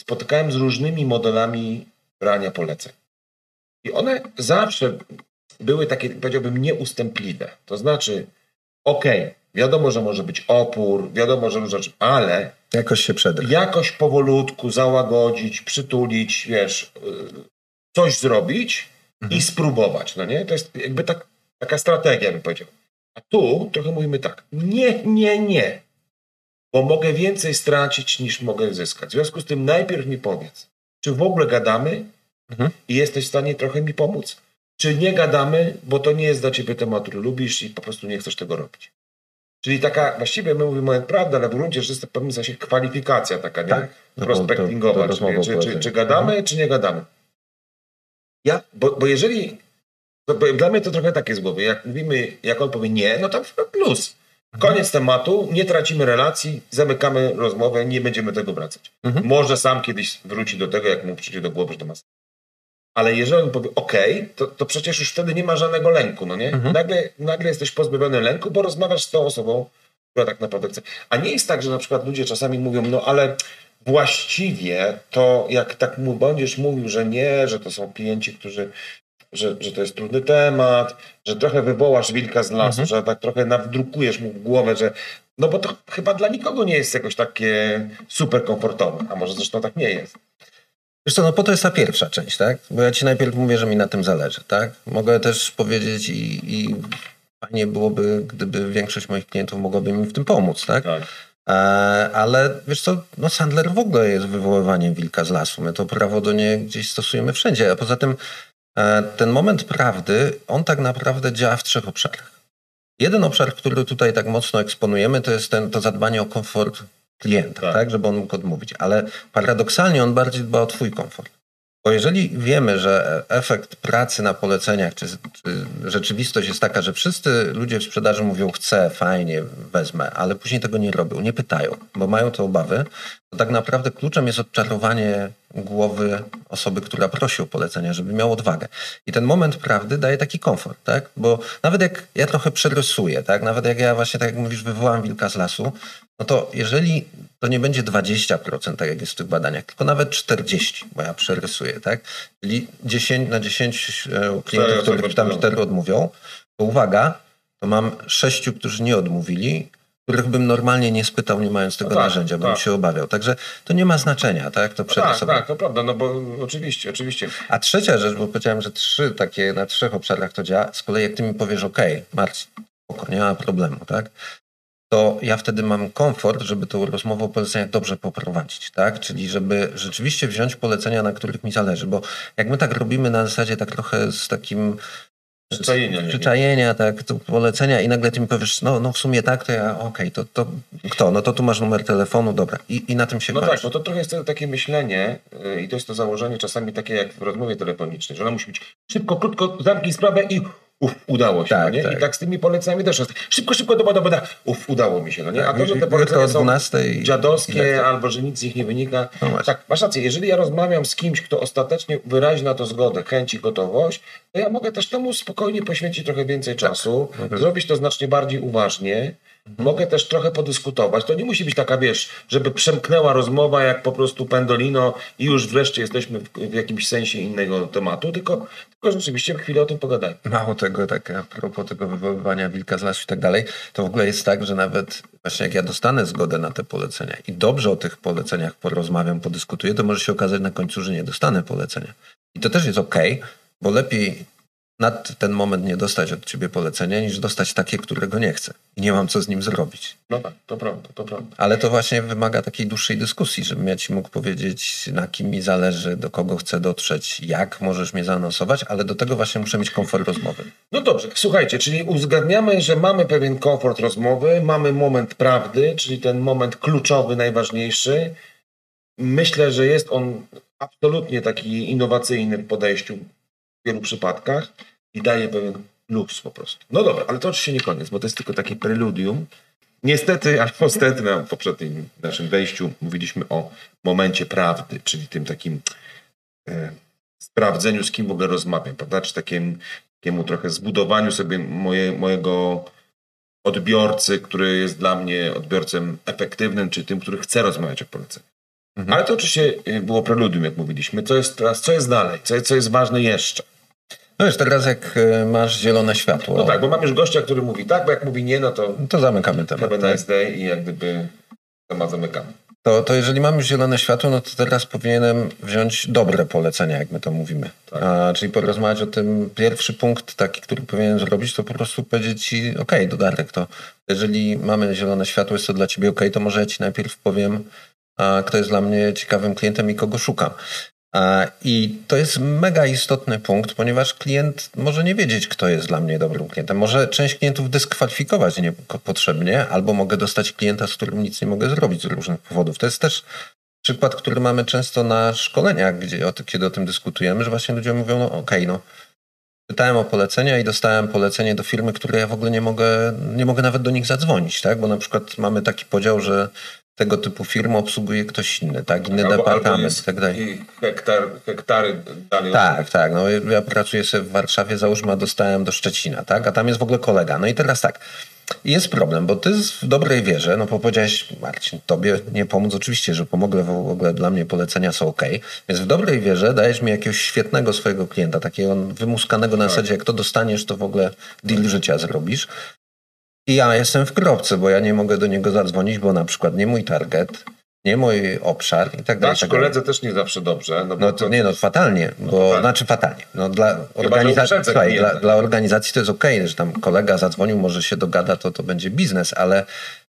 spotykałem z różnymi modelami brania poleceń. I one zawsze były takie, powiedziałbym, nieustępliwe. To znaczy, okej, wiadomo, że może być opór, wiadomo, że różne rzeczy, ale Jakoś się przedrze. Jakoś powolutku załagodzić, przytulić, wiesz, coś zrobić i spróbować, no nie? To jest jakby tak, taka strategia, bym powiedział. A tu trochę mówimy tak, nie, nie, nie, bo mogę więcej stracić niż mogę zyskać. W związku z tym najpierw mi powiedz, czy w ogóle gadamy Mhm. i jesteś w stanie trochę mi pomóc, czy nie gadamy, bo to nie jest dla ciebie temat, który lubisz i po prostu nie chcesz tego robić. Czyli taka, właściwie my mówimy prawda, ale w gruncie rzeczy to w pewnym sensie kwalifikacja taka, nie? Tak. Do- prospektingowa, do- do czy, rozmowy o czy, czy, czy gadamy, czy nie gadamy. Ja, bo, bo jeżeli, to, dla mnie to trochę takie z głowy, jak mówimy, jak on powie nie, no to plus. Koniec tematu, nie tracimy relacji, zamykamy rozmowę, nie będziemy tego wracać. Mhm. Może sam kiedyś wróci do tego, jak mu przyjdzie do głowy, że to ma sens. Ale jeżeli on powie OK, to, to przecież już wtedy nie ma żadnego lęku, no nie? Mhm. Nagle, nagle jesteś pozbawiony lęku, bo rozmawiasz z tą osobą, która tak naprawdę chce. A nie jest tak, że na przykład ludzie czasami mówią, no ale właściwie to jak tak mu będziesz mówił, że nie, że to są klienci, którzy, że, że to jest trudny temat, że trochę wywołasz wilka z lasu, Mhm. że tak trochę nawdrukujesz mu w głowę, że no bo to chyba dla nikogo nie jest jakoś takie super komfortowe, a może zresztą tak nie jest. Wiesz co, no po to jest ta pierwsza część, tak? Bo ja ci najpierw mówię, że mi na tym zależy, tak? Mogę też powiedzieć i, i fajnie byłoby, gdyby większość moich klientów mogłaby mi w tym pomóc, tak? Tak. E, ale wiesz co, no Sandler w ogóle jest wywoływaniem wilka z lasu. My to prawo do niej gdzieś stosujemy wszędzie, a poza tym ten moment prawdy, on tak naprawdę działa w trzech obszarach. Jeden obszar, który tutaj tak mocno eksponujemy, to jest ten, to zadbanie o komfort klienta, Tak. tak. żeby on mógł odmówić. Ale paradoksalnie on bardziej dba o twój komfort. Bo jeżeli wiemy, że efekt pracy na poleceniach, czy, czy rzeczywistość jest taka, że wszyscy ludzie w sprzedaży mówią chcę, fajnie, wezmę, ale później tego nie robią, nie pytają, bo mają te obawy, to tak naprawdę kluczem jest odczarowanie głowy osoby, która prosi o polecenia, żeby miał odwagę. I ten moment prawdy daje taki komfort, tak? Bo nawet jak ja trochę przerysuję, tak? Nawet jak ja właśnie, tak jak mówisz, wywołam wilka z lasu, no to jeżeli to nie będzie 20%, tak jak jest w tych badaniach, tylko nawet 40%, bo ja przerysuję, tak? Czyli 10 na 10 e, klientów, osoby których tam odmówią. 4 odmówią, to uwaga, to mam 6, którzy nie odmówili, których bym normalnie nie spytał, nie mając tego No tak, narzędzia, bym tak. się obawiał. Także to nie ma znaczenia, tak? To Tak, przerysowanie. tak, to prawda, no bo oczywiście, oczywiście. A trzecia rzecz, bo powiedziałem, że trzy takie na trzech obszarach to działa. Z kolei jak ty mi powiesz, OK, Marcin, spoko, nie ma problemu, tak? To ja wtedy mam komfort, żeby tą rozmowę o poleceniach dobrze poprowadzić, tak? Czyli żeby rzeczywiście wziąć polecenia, na których mi zależy, bo jak my tak robimy na zasadzie tak trochę z takim Przyczajenia, przyczajenia, tak, polecenia i nagle ty mi powiesz, no, no w sumie tak, to ja, okej, to, to kto? No to tu masz numer telefonu, dobra. I, i na tym się No kończy. tak, no to trochę jest takie myślenie yy, i to jest to założenie czasami takie jak w rozmowie telefonicznej, że ona musi być szybko, krótko, zamknij sprawę i uff, udało się, Tak, no nie? tak. I tak z tymi poleceniami też jest. Szybko, szybko, dobra, dobra, dobra, uff, udało mi się, no nie? A to, że te polecenia są 12 i- dziadowskie tak. albo że nic z nich nie wynika. No tak, masz rację, jeżeli ja rozmawiam z kimś, kto ostatecznie wyrazi na to zgodę, chęć i gotowość, to ja mogę też temu spokojnie poświęcić trochę więcej czasu, mogę- zrobić to znacznie bardziej uważnie, Mogę też trochę podyskutować. To nie musi być taka, wiesz, żeby przemknęła rozmowa jak po prostu pendolino i już wreszcie jesteśmy w, w jakimś sensie innego tematu, tylko, tylko rzeczywiście chwilę o tym pogadajmy. Mało tego, tak a propos tego wywoływania wilka z lasu i tak dalej, to w ogóle jest tak, że nawet właśnie jak ja dostanę zgodę na te polecenia i dobrze o tych poleceniach porozmawiam, podyskutuję, to może się okazać na końcu, że nie dostanę polecenia. I to też jest okej, bo lepiej nad ten moment nie dostać od ciebie polecenia, niż dostać takie, którego nie chcę. I nie mam co z nim zrobić. No tak, to prawda, to prawda. Ale to właśnie wymaga takiej dłuższej dyskusji, żebym ja ci mógł powiedzieć, na kim mi zależy, do kogo chcę dotrzeć, jak możesz mnie zaanonsować, ale do tego właśnie muszę mieć komfort rozmowy. No dobrze, słuchajcie, czyli uzgadniamy, że mamy pewien komfort rozmowy, mamy moment prawdy, czyli ten moment kluczowy, najważniejszy. Myślę, że jest on absolutnie taki innowacyjny w podejściu w wielu przypadkach i daje pewien luz po prostu. No dobra, ale to oczywiście nie koniec, bo to jest tylko takie preludium. Niestety, albo niestety, na poprzednim naszym wejściu mówiliśmy o momencie prawdy, czyli tym takim e, sprawdzeniu, z kim w ogóle rozmawiam, prawda? Czy takim, takiemu trochę zbudowaniu sobie moje, mojego odbiorcy, który jest dla mnie odbiorcą efektywnym, czy tym, który chce rozmawiać o poleceniu. Mhm. Ale to oczywiście y, było preludium, jak mówiliśmy. Co jest teraz, co jest dalej? Co, co jest ważne jeszcze? No wiesz, teraz jak e, masz zielone światło, No tak, bo mam już gościa, który mówi tak, bo jak mówi nie, no to to zamykamy temat. have a Tak? nice day i jak gdyby temat zamykamy. to, to jeżeli mamy zielone światło, no to teraz powinienem wziąć dobre polecenia, jak my to mówimy. Tak. A, czyli porozmawiać o tym, pierwszy punkt taki, który powinienem zrobić, to po prostu powiedzieć ci, okej, okay, dodatek, to jeżeli mamy zielone światło, jest to dla ciebie ok, to może ja ci najpierw powiem, a, kto jest dla mnie ciekawym klientem i kogo szukam. I to jest mega istotny punkt, ponieważ klient może nie wiedzieć, kto jest dla mnie dobrym klientem. Może część klientów dyskwalifikować niepotrzebnie, albo mogę dostać klienta, z którym nic nie mogę zrobić z różnych powodów. To jest też przykład, który mamy często na szkoleniach, gdzie, kiedy o tym dyskutujemy, że właśnie ludzie mówią, no okej, okay, no pytałem o polecenia i dostałem polecenie do firmy, które ja w ogóle nie mogę, nie mogę nawet do nich zadzwonić, tak? Bo na przykład mamy taki podział, że tego typu firmy obsługuje ktoś inny, tak? Inny albo, departament i tak dalej. Hektar, hektary dalej. Tak, tak. No, ja pracuję sobie w Warszawie, załóżmy, a dostałem do Szczecina, tak? A tam jest w ogóle kolega. No i teraz tak. Jest problem, bo ty w dobrej wierze, no bo powiedziałeś, Marcin, tobie nie pomóc, oczywiście, że pomogę, w ogóle dla mnie polecenia są ok, więc w dobrej wierze dajesz mi jakiegoś świetnego swojego klienta, takiego wymuskanego na tak. zasadzie, jak to dostaniesz, to w ogóle deal życia zrobisz. I ja jestem w kropce, bo ja nie mogę do niego zadzwonić, bo na przykład nie mój target, nie mój obszar i tak dalej. Nasz tak koledze też nie zawsze dobrze. No, no to, nie, no fatalnie, no, bo fatalnie. znaczy fatalnie. No, dla, organizacji, słuchaj, dla, dla, organizacji to jest okej, okay, że tam kolega zadzwonił, może się dogada, to to będzie biznes, ale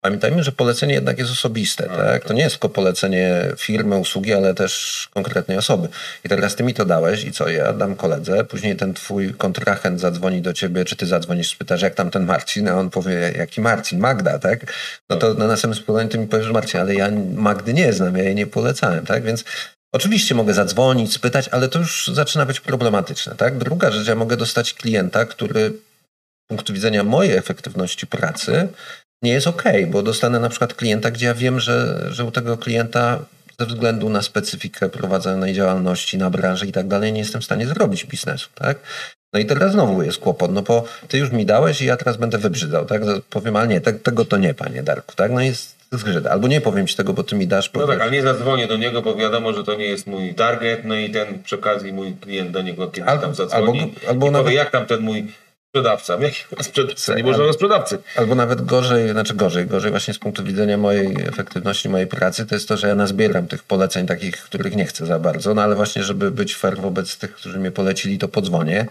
Pamiętajmy, że polecenie jednak jest osobiste. No, tak? To nie jest tylko polecenie firmy, usługi, ale też konkretnej osoby. I teraz ty mi to dałeś i co? Ja dam koledze, później ten twój kontrahent zadzwoni do ciebie, czy ty zadzwonisz, spytasz, jak tam ten Marcin, a on powie, jaki Marcin? Magda, tak? No to na następnym spotkaniu ty mi powiesz, Marcin, ale ja Magdy nie znam, ja jej nie polecałem, tak? Więc Oczywiście mogę zadzwonić, spytać, ale to już zaczyna być problematyczne. Tak? Druga rzecz, ja mogę dostać klienta, który z punktu widzenia mojej efektywności pracy nie jest ok, bo dostanę na przykład klienta, gdzie ja wiem, że, że u tego klienta ze względu na specyfikę prowadzonej działalności, na branży i tak dalej, nie jestem w stanie zrobić biznesu, tak? No i teraz znowu jest kłopot, no bo ty już mi dałeś i ja teraz będę wybrzydzał, tak? Powiem, ale nie, te, tego to nie, panie Darku, tak? No jest zgrzyt. Albo nie powiem ci tego, bo ty mi dasz. No tak, ale nie zadzwonię do niego, bo wiadomo, że to nie jest mój target, no i ten przy okazji mój klient do niego kiedyś albo, tam zadzwoni albo, albo i nawet... powie, jak tam ten mój sprzedawca. Jaki sprzedawca? Nie można sprzedawcy. Albo nawet gorzej, znaczy gorzej, gorzej właśnie z punktu widzenia mojej efektywności, mojej pracy, to jest to, że ja nazbieram tych poleceń takich, których nie chcę za bardzo, no ale właśnie, żeby być fair wobec tych, którzy mnie polecili, to podzwonię.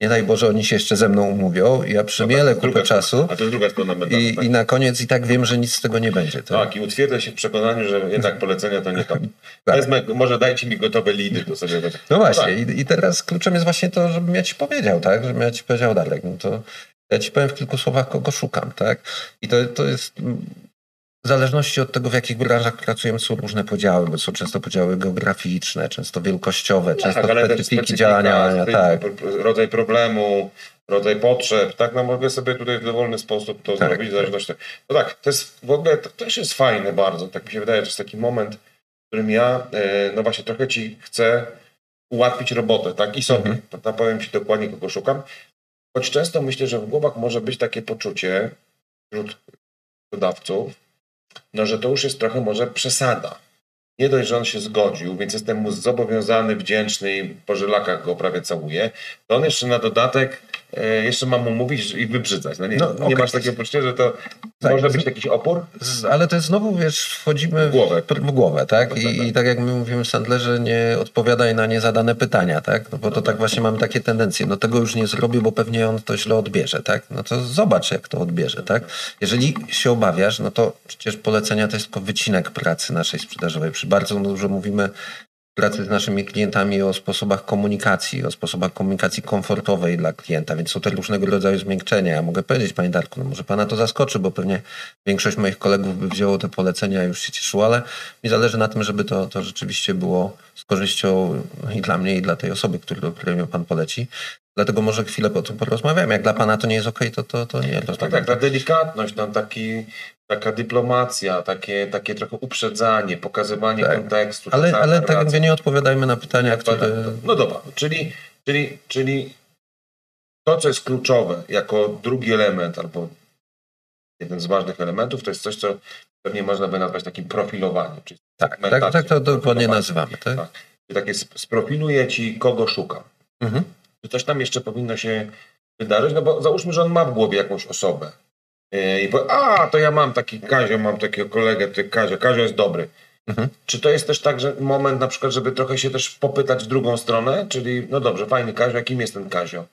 Nie daj Boże, oni się jeszcze ze mną umówią i ja przemielę no tak, kupę czasu a to druga strona i, tak. i na koniec i tak wiem, że nic z tego nie będzie. To... Tak, i utwierdzę się w przekonaniu, że jednak polecenia to nie to. tak. Wezmę, może dajcie mi gotowe lidy, to sobie... No właśnie no tak. I, i teraz kluczem jest właśnie to, żebym ja ci powiedział, tak, żebym ja ci powiedział dalej no to ja ci powiem w kilku słowach, kogo szukam, tak? I to, to jest w zależności od tego, w jakich branżach pracujemy, są różne podziały, bo są często podziały geograficzne, często wielkościowe, no często tak, specyfiki działania. Tak. Rodzaj problemu, rodzaj potrzeb, tak? No mogę sobie tutaj w dowolny sposób to tak. zrobić, w zależności od No tak, to jest w ogóle, to też jest fajne bardzo, tak mi się wydaje, że jest taki moment, w którym ja, e, no właśnie, trochę ci chcę ułatwić robotę, tak? I sobie. Mhm. To, to powiem ci dokładnie, kogo szukam. Choć często myślę, że w głowach może być takie poczucie wśród dodawców, no że to już jest trochę może przesada. Nie dość, że on się zgodził, więc jestem mu zobowiązany, wdzięczny i po żylakach go prawie całuję, to on jeszcze na dodatek jeszcze mam mu mówić i wybrzydzać. No nie, no, nie okay. masz takiego poczucia, że to tak, może być jakiś opór? Ale to jest znowu, wiesz, wchodzimy w głowę, w, głowę tak? I, tak? I tak jak my mówimy w Sandlerze, nie odpowiadaj na niezadane pytania, tak? No bo to tak właśnie mamy takie tendencje. No tego już nie zrobię, bo pewnie on to źle odbierze, tak? No to zobacz, jak to odbierze, tak? Jeżeli się obawiasz, no to przecież polecenia to jest tylko wycinek pracy naszej sprzedażowej. Przy bardzo dużo mówimy pracy z naszymi klientami o sposobach komunikacji, o sposobach komunikacji komfortowej dla klienta, więc są te różnego rodzaju zmiękczenia. Ja mogę powiedzieć, Panie Darku, no może Pana to zaskoczy, bo pewnie większość moich kolegów by wzięło te polecenia i już się cieszyło, ale mi zależy na tym, żeby to, to rzeczywiście było z korzyścią i dla mnie, i dla tej osoby, który, której mnie Pan poleci. Dlatego może chwilę o tym porozmawiamy. Jak dla Pana to nie jest ok, to, to, to nie. Tak, tak, ta delikatność, tam taki taka dyplomacja, takie, takie trochę uprzedzanie, pokazywanie tak. kontekstu. Ale, ale tak jak nie odpowiadajmy na pytania, które... No dobra, czyli, czyli, czyli to, co jest kluczowe jako drugi element albo jeden z ważnych elementów, to jest coś, co pewnie można by nazwać takim profilowaniem. Czyli tak, tak, tak to dokładnie nazywamy. Tak? tak. Czyli takie sprofiluję ci, kogo szukam. Mhm. Czy coś tam jeszcze powinno się wydarzyć? No bo załóżmy, że on ma w głowie jakąś osobę I powie, a to ja mam taki Kazio, mam takiego kolegę, ty Kazio, Kazio jest dobry. Mhm. Czy to jest też tak, że moment na przykład, żeby trochę się też popytać w drugą stronę? Czyli, no dobrze, fajny Kazio, jakim jest ten Kazio?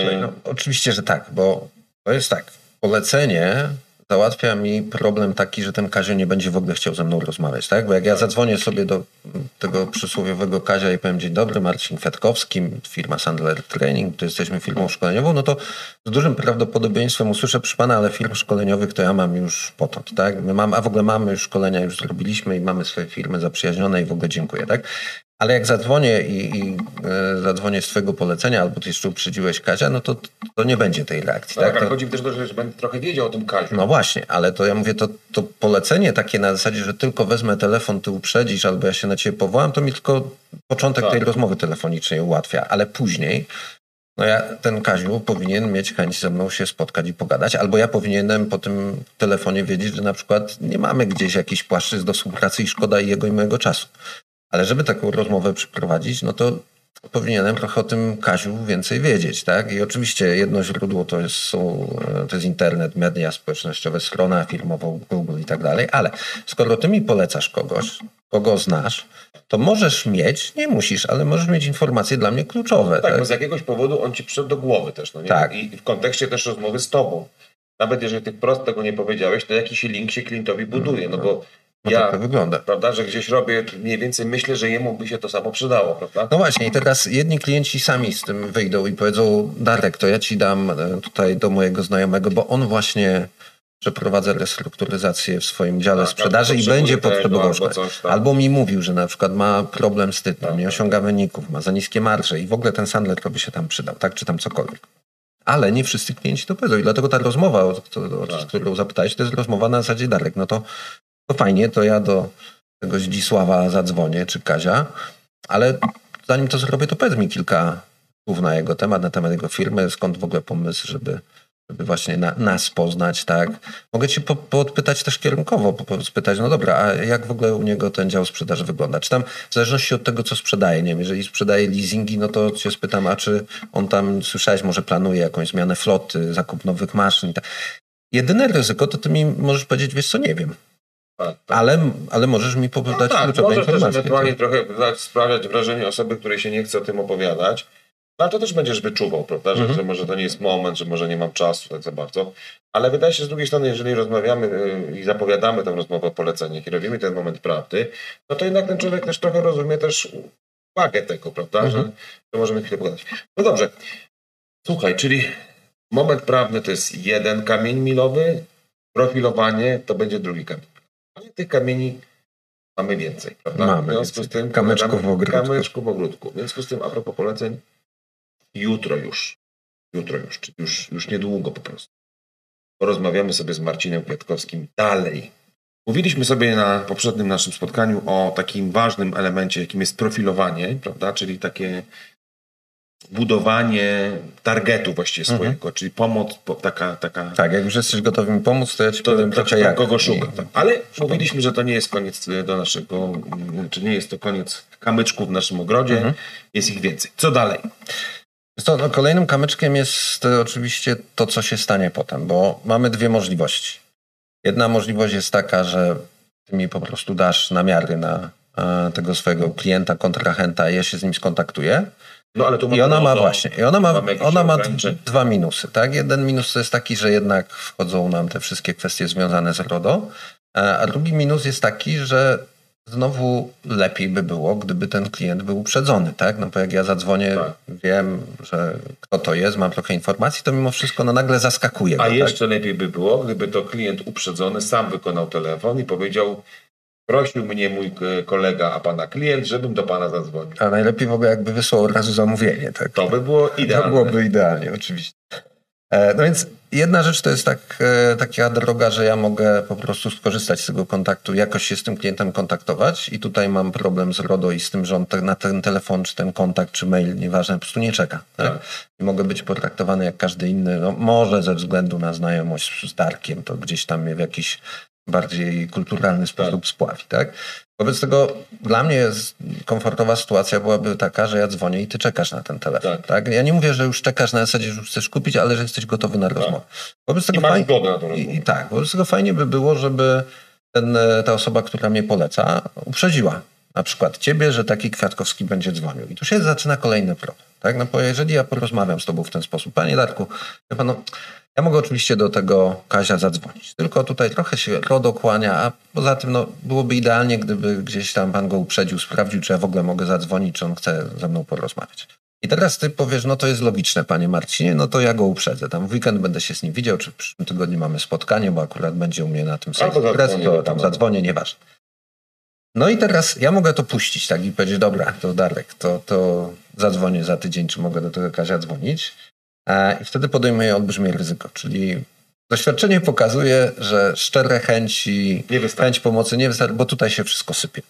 Słuchaj, no, oczywiście, że tak, bo to jest tak. Polecenie załatwia mi problem taki, że ten Kazio nie będzie w ogóle chciał ze mną rozmawiać, tak? Bo jak ja zadzwonię sobie do tego przysłowiowego Kazia i powiem dzień dobry, Marcin Kwiatkowski, firma Sandler Training, to jesteśmy firmą szkoleniową, no to z dużym prawdopodobieństwem usłyszę przy pana, ale firm szkoleniowych to ja mam już potąd, tak? My mam, a w ogóle mamy już szkolenia, już zrobiliśmy i mamy swoje firmy zaprzyjaźnione i w ogóle dziękuję, tak? Ale jak zadzwonię i, i e, zadzwonię z twojego polecenia, albo ty jeszcze uprzedziłeś Kazia, no to, to nie będzie tej reakcji. No tak, tak? To... chodzi też o to, że będę trochę wiedział o tym Kaziu. No właśnie, ale to ja mówię, to, to polecenie takie na zasadzie, że tylko wezmę telefon, ty uprzedzisz, albo ja się na ciebie powołam, to mi tylko początek Tak. tej rozmowy telefonicznej ułatwia, ale później no ja, ten Kaziu powinien mieć chęć ze mną się spotkać i pogadać, albo ja powinienem po tym telefonie wiedzieć, że na przykład nie mamy gdzieś jakiś płaszczyzn do współpracy i szkoda jego i mojego czasu. Ale żeby taką rozmowę przeprowadzić, no to powinienem trochę o tym Kaziu więcej wiedzieć, tak? I oczywiście jedno źródło to jest, są, to jest internet, media społecznościowe, strona firmowa, Google i tak dalej, ale skoro ty mi polecasz kogoś, kogo znasz, to możesz mieć, nie musisz, ale możesz mieć informacje dla mnie kluczowe. Tak, Tak, bo z jakiegoś powodu on ci przyszedł do głowy też, no nie? Tak. I w kontekście też rozmowy z tobą. Nawet jeżeli ty wprost tego nie powiedziałeś, to jakiś link się klientowi buduje, no bo No ja, tak to wygląda. prawda, że gdzieś robię, mniej więcej myślę, że jemu by się to samo przydało, prawda? No właśnie, i teraz jedni klienci sami z tym wyjdą i powiedzą, Darek, to ja ci dam e, tutaj do mojego znajomego, bo on właśnie przeprowadza restrukturyzację w swoim dziale Tak, sprzedaży i będzie potrzebował albo. Albo mi mówił, że na przykład ma problem z tytnem, Tak, nie tak. osiąga wyników, ma za niskie marże i w ogóle ten Sandler by się tam przydał, tak, czy tam cokolwiek. Ale nie wszyscy klienci to powiedzą i dlatego ta rozmowa, o, o, o Tak. którą zapytałeś, to jest rozmowa na zasadzie Darek, no to, to fajnie, to ja do tego Zdzisława zadzwonię, czy Kazia, ale zanim to zrobię, to powiedz mi kilka słów na jego temat, na temat jego firmy, skąd w ogóle pomysł, żeby, żeby właśnie na, nas poznać, tak? Mogę cię po, podpytać też kierunkowo, po, spytać, no dobra, a jak w ogóle u niego ten dział sprzedaży wygląda? Czy tam, w zależności od tego, co sprzedaje, nie wiem, jeżeli sprzedaje leasingi, no to cię spytam, a czy on tam, słyszałeś, może planuje jakąś zmianę floty, zakup nowych maszyn i tak. Jedyne ryzyko, to ty mi możesz powiedzieć, wiesz co, nie wiem. Tak, tak. Ale, ale możesz mi podać No tak, kluczowe możesz informacje. ewentualnie trochę dać- sprawiać wrażenie osoby, której się nie chce o tym opowiadać. No ale to też będziesz wyczuwał, prawda? Że, Mhm. że może to nie jest moment, że może nie mam czasu tak za bardzo. Ale wydaje się, z drugiej strony, jeżeli rozmawiamy y, i zapowiadamy tę rozmowę o poleceniach i robimy ten moment prawdy, no to jednak ten człowiek też trochę rozumie też wagę tego, prawda? Mhm. Że, że możemy chwilę pogadać. No dobrze. Słuchaj, czyli moment prawny to jest jeden kamień milowy, profilowanie to będzie drugi kamień. Tych kamieni mamy więcej, prawda? Mamy w związku z więcej. tym Kamyczków w ogródku. Kamyczku w ogródku. W związku z tym, a propos poleceń, jutro już, jutro już, już, już niedługo po prostu, porozmawiamy sobie z Marcinem Kwiatkowskim dalej. Mówiliśmy sobie na poprzednim naszym spotkaniu o takim ważnym elemencie, jakim jest profilowanie, prawda? Czyli takie budowanie targetu właściwie Mhm. swojego, czyli pomoc, po, taka, taka Tak, jak już jesteś gotowy mi pomóc, to ja ci to, powiem to trochę czy jak. kogo szuka. I- Tak. Ale mówiliśmy, że to nie jest koniec y, do naszego, y, czy nie jest to koniec kamyczków w naszym ogrodzie, Mhm. jest ich więcej. Co dalej? Co, no, kolejnym kamyczkiem jest e, oczywiście to, co się stanie potem, bo mamy dwie możliwości. Jedna możliwość jest taka, że ty mi po prostu dasz namiary na tego swojego klienta, kontrahenta i ja się z nim skontaktuję. No ale tu I ona ma RODO, właśnie, i ona ma, ona ma dwa minusy. Tak? Jeden minus to jest taki, że jednak wchodzą nam te wszystkie kwestie związane z RODO, a drugi minus jest taki, że znowu lepiej by było, gdyby ten klient był uprzedzony, tak? No bo jak ja zadzwonię, Tak. wiem, że kto to jest, mam trochę informacji, to mimo wszystko no nagle zaskakuje. A go, jeszcze lepiej by było, gdyby to klient uprzedzony sam wykonał telefon i powiedział, prosił mnie mój e, kolega, a pana klient, żebym do pana zadzwonił. A najlepiej w ogóle jakby wysłał od razu zamówienie, tak? To by było To idealne. byłoby idealnie, oczywiście. E, No więc jedna rzecz to jest tak, e, taka droga, że ja mogę po prostu skorzystać z tego kontaktu, jakoś się z tym klientem kontaktować i tutaj mam problem z RODO i z tym, że on na ten telefon, czy ten kontakt, czy mail, nieważne, po prostu nie czeka. Tak? Tak. I mogę być potraktowany jak każdy inny, no może ze względu na znajomość z Darkiem, to gdzieś tam mnie w jakiś bardziej kulturalny sposób spławi, tak? Wobec tego dla mnie jest komfortowa sytuacja byłaby taka, że ja dzwonię i ty czekasz na ten telefon. Tak. Tak. Ja nie mówię, że już czekasz na zasadzie, że już chcesz kupić, ale że jesteś gotowy na rozmowę. Wobec I tego masz fajnie, na to i, i tak, wobec tego fajnie by było, żeby ten, e, ta osoba, która mnie poleca, uprzedziła na przykład ciebie, że taki Kwiatkowski będzie dzwonił. I tu się zaczyna kolejny problem. Tak? No bo jeżeli ja porozmawiam z tobą w ten sposób, panie Darku, ja panu, ja mogę oczywiście do tego Kazia zadzwonić, tylko tutaj trochę się RODO kłania, a poza tym no, byłoby idealnie, gdyby gdzieś tam pan go uprzedził, sprawdził, czy ja w ogóle mogę zadzwonić, czy on chce ze mną porozmawiać. I teraz ty powiesz, no to jest logiczne, panie Marcinie, no to ja go uprzedzę. Tam w weekend będę się z nim widział, czy w przyszłym tygodniu mamy spotkanie, bo akurat będzie u mnie na tym site zadzwonię to tam zadzwonię, nieważne. No i teraz ja mogę to puścić, tak, i powiedzieć, dobra, to Darek, to, to zadzwonię za tydzień, czy mogę do tego Kazia dzwonić. E, I wtedy podejmuję olbrzymie ryzyko, czyli doświadczenie pokazuje, że szczere chęci, chęć pomocy nie wystarczy, bo tutaj się wszystko sypie.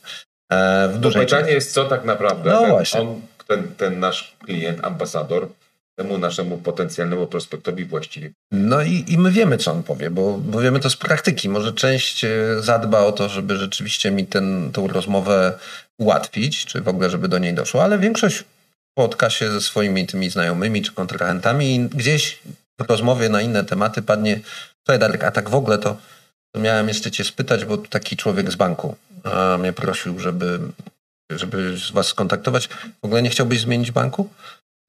E, w pytanie jest, co tak naprawdę No ten, właśnie. on, ten, ten nasz klient, ambasador, temu naszemu potencjalnemu prospektowi właściwie. No i, i my wiemy, co on powie, bo, bo wiemy to z praktyki. Może część e, zadba o to, żeby rzeczywiście mi tą rozmowę ułatwić, czy w ogóle, żeby do niej doszło, ale większość spotka się ze swoimi tymi znajomymi czy kontrahentami i gdzieś w rozmowie na inne tematy padnie, słuchaj Darek, a tak w ogóle to, to miałem jeszcze cię spytać, bo taki człowiek z banku a, mnie prosił, żeby, żeby was skontaktować. W ogóle nie chciałbyś zmienić banku?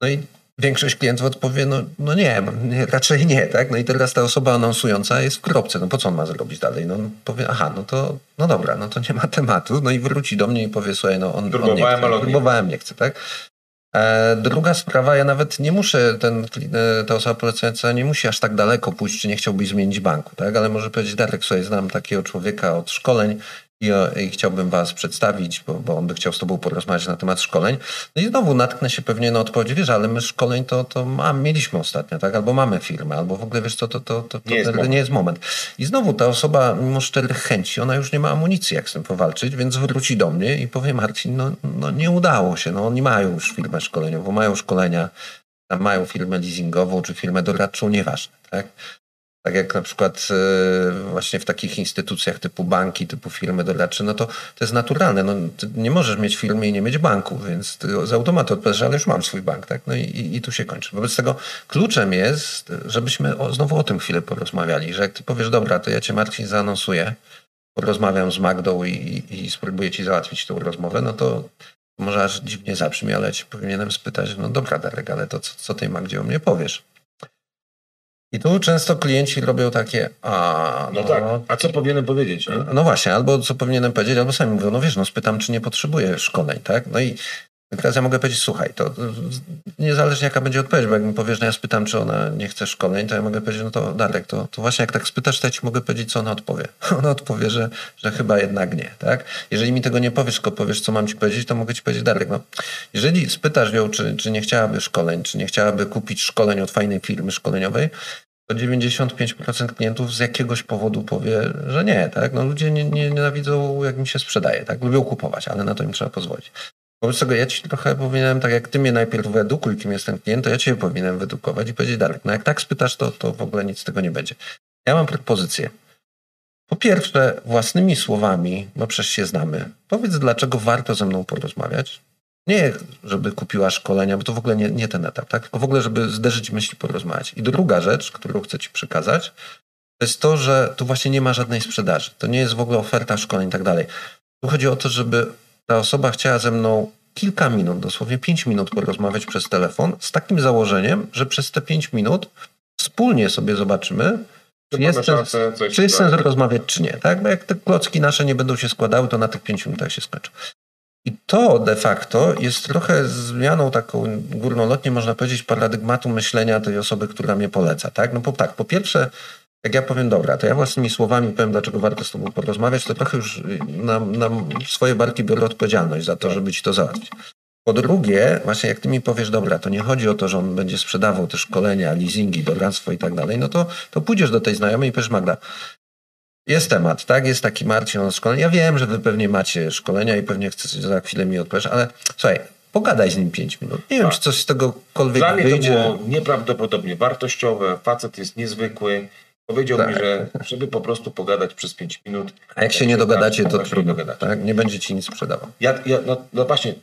No i większość klientów odpowie, no, no nie, nie, raczej nie, tak? No i teraz ta osoba anonsująca jest w kropce, no po co on ma zrobić dalej? No powie, aha, no to, no dobra, no to nie ma tematu, no i wróci do mnie i powie, słuchaj, no on, on nie Próbowałem, chce, on nie próbowałem, nie chce, tak? E, druga sprawa, ja nawet nie muszę, ten, e, ta osoba polecająca nie musi aż tak daleko pójść, czy nie chciałbyś zmienić banku, tak? Ale może powiedzieć, Darek, słuchaj, znam takiego człowieka od szkoleń i, o, i chciałbym was przedstawić, bo, bo on by chciał z tobą porozmawiać na temat szkoleń. No i znowu natknę się pewnie na odpowiedź, wiesz, ale my szkoleń to, to mam, mieliśmy ostatnio, tak? Albo mamy firmę, albo w ogóle, wiesz co, to, to, to, to Nie jest nie jest moment. I znowu ta osoba, mimo szczerych chęci, ona już nie ma amunicji, jak z tym powalczyć, więc wróci do mnie i powie, Marcin, no, no nie udało się, no oni mają już firmę szkoleniową, mają szkolenia, tam mają firmę leasingową czy firmę doradczą, nieważne, tak? Tak jak na przykład e, właśnie w takich instytucjach typu banki, typu firmy doradcze, no to to jest naturalne. No, nie możesz mieć firmy i nie mieć banku, więc z automatu odpowiadasz, ale już mam swój bank, tak? No i, i, i tu się kończy. Wobec tego kluczem jest, żebyśmy o, znowu o tym chwilę porozmawiali, że jak ty powiesz, dobra, to ja cię Marcin zaanonsuję, porozmawiam z Magdą i, i, i spróbuję ci załatwić tą rozmowę, no to może aż dziwnie zabrzmi, ale ja ci powinienem spytać, no dobra Darek, ale to co, co tej Magdzie o mnie powiesz? I tu często klienci robią takie, a No, tak. A co powinienem powiedzieć? Nie? no właśnie, albo co powinienem powiedzieć, albo sami mówią, no wiesz, no spytam, czy nie potrzebuję szkoleń, tak? No i teraz ja mogę powiedzieć, słuchaj, to niezależnie jaka będzie odpowiedź, bo jak mi powiesz, no ja spytam, czy ona nie chce szkoleń, to ja mogę powiedzieć, no to Darek, to, to właśnie jak tak spytasz, to ja ci mogę powiedzieć, co ona odpowie. Ona odpowie, że, że chyba jednak nie, tak? Jeżeli mi tego nie powiesz, tylko powiesz, co mam ci powiedzieć, to mogę ci powiedzieć, Darek, no jeżeli spytasz ją, czy, czy nie chciałaby szkoleń, czy nie chciałaby kupić szkoleń od fajnej firmy szkoleniowej, to 95% klientów z jakiegoś powodu powie, że nie, tak? No ludzie nie, nie nienawidzą, jak mi się sprzedaje, tak? Lubią kupować, ale na to im trzeba pozwolić. Wobec tego ja ci trochę powinienem, tak jak ty mnie najpierw wyedukuj, kim jest ten klient, to ja cię powinienem wyedukować i powiedzieć, Darek, no jak tak spytasz, to, to w ogóle nic z tego nie będzie. Ja mam propozycję. Po pierwsze, własnymi słowami, bo przecież się znamy, powiedz, dlaczego warto ze mną porozmawiać. Nie, żeby kupiła szkolenia, bo to w ogóle nie, nie ten etap, tak? Tylko w ogóle, żeby zderzyć myśli, porozmawiać. I druga rzecz, którą chcę ci przekazać, to jest to, że tu właśnie nie ma żadnej sprzedaży. To nie jest w ogóle oferta szkoleń i tak dalej. Tu chodzi o to, żeby ta osoba chciała ze mną kilka minut, dosłownie pięć minut porozmawiać przez telefon z takim założeniem, że przez te pięć minut wspólnie sobie zobaczymy, czy jest, sens, czy jest sens rozmawiać, czy nie. Tak? Bo jak te klocki nasze nie będą się składały, to na tych pięciu minutach się skończą. I to de facto jest trochę zmianą taką górnolotnie, można powiedzieć, paradygmatu myślenia tej osoby, która mnie poleca. Tak? No bo tak, po pierwsze, jak ja powiem, dobra, to ja własnymi słowami powiem, dlaczego warto z tobą porozmawiać, to trochę już na, na swoje barki biorę odpowiedzialność za to, żeby ci to załatwić. Po drugie, właśnie jak ty mi powiesz, dobra, to nie chodzi o to, że on będzie sprzedawał te szkolenia, leasingi, doradztwo i tak dalej, no to, to pójdziesz do tej znajomej i powiesz, Magda, jest temat, tak? Jest taki Marcin on szkolenia. Ja wiem, że wy pewnie macie szkolenia i pewnie chcecie za chwilę mi odpowiesz, ale słuchaj, pogadaj z nim pięć minut. Nie wiem, Tak. czy coś z tegokolwiek Dla mnie to wyjdzie. było nieprawdopodobnie wartościowe. Facet jest niezwykły. Powiedział Tak. mi, że żeby po prostu pogadać przez 5 minut. A jak się nie dogadacie, to nie trudno, dogadacie. tak? Nie będzie ci nic sprzedawał. Ja, ja, no, no właśnie,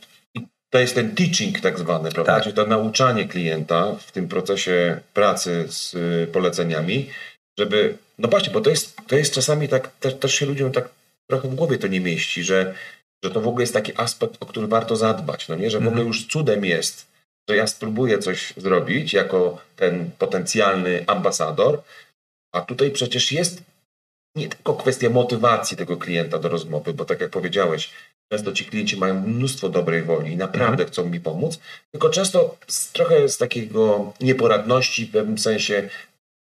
to jest ten teaching tak zwany, prawda? Tak. Czyli to nauczanie klienta w tym procesie pracy z y, poleceniami, żeby, no właśnie, bo to jest, to jest czasami tak, też, też się ludziom tak trochę w głowie to nie mieści, że, że to w ogóle jest taki aspekt, o który warto zadbać, no nie? Że w ogóle już cudem jest, że ja spróbuję coś zrobić jako ten potencjalny ambasador, a tutaj przecież jest nie tylko kwestia motywacji tego klienta do rozmowy, bo tak jak powiedziałeś, często ci klienci mają mnóstwo dobrej woli i naprawdę chcą mi pomóc, tylko często z, trochę z takiego nieporadności, w pewnym sensie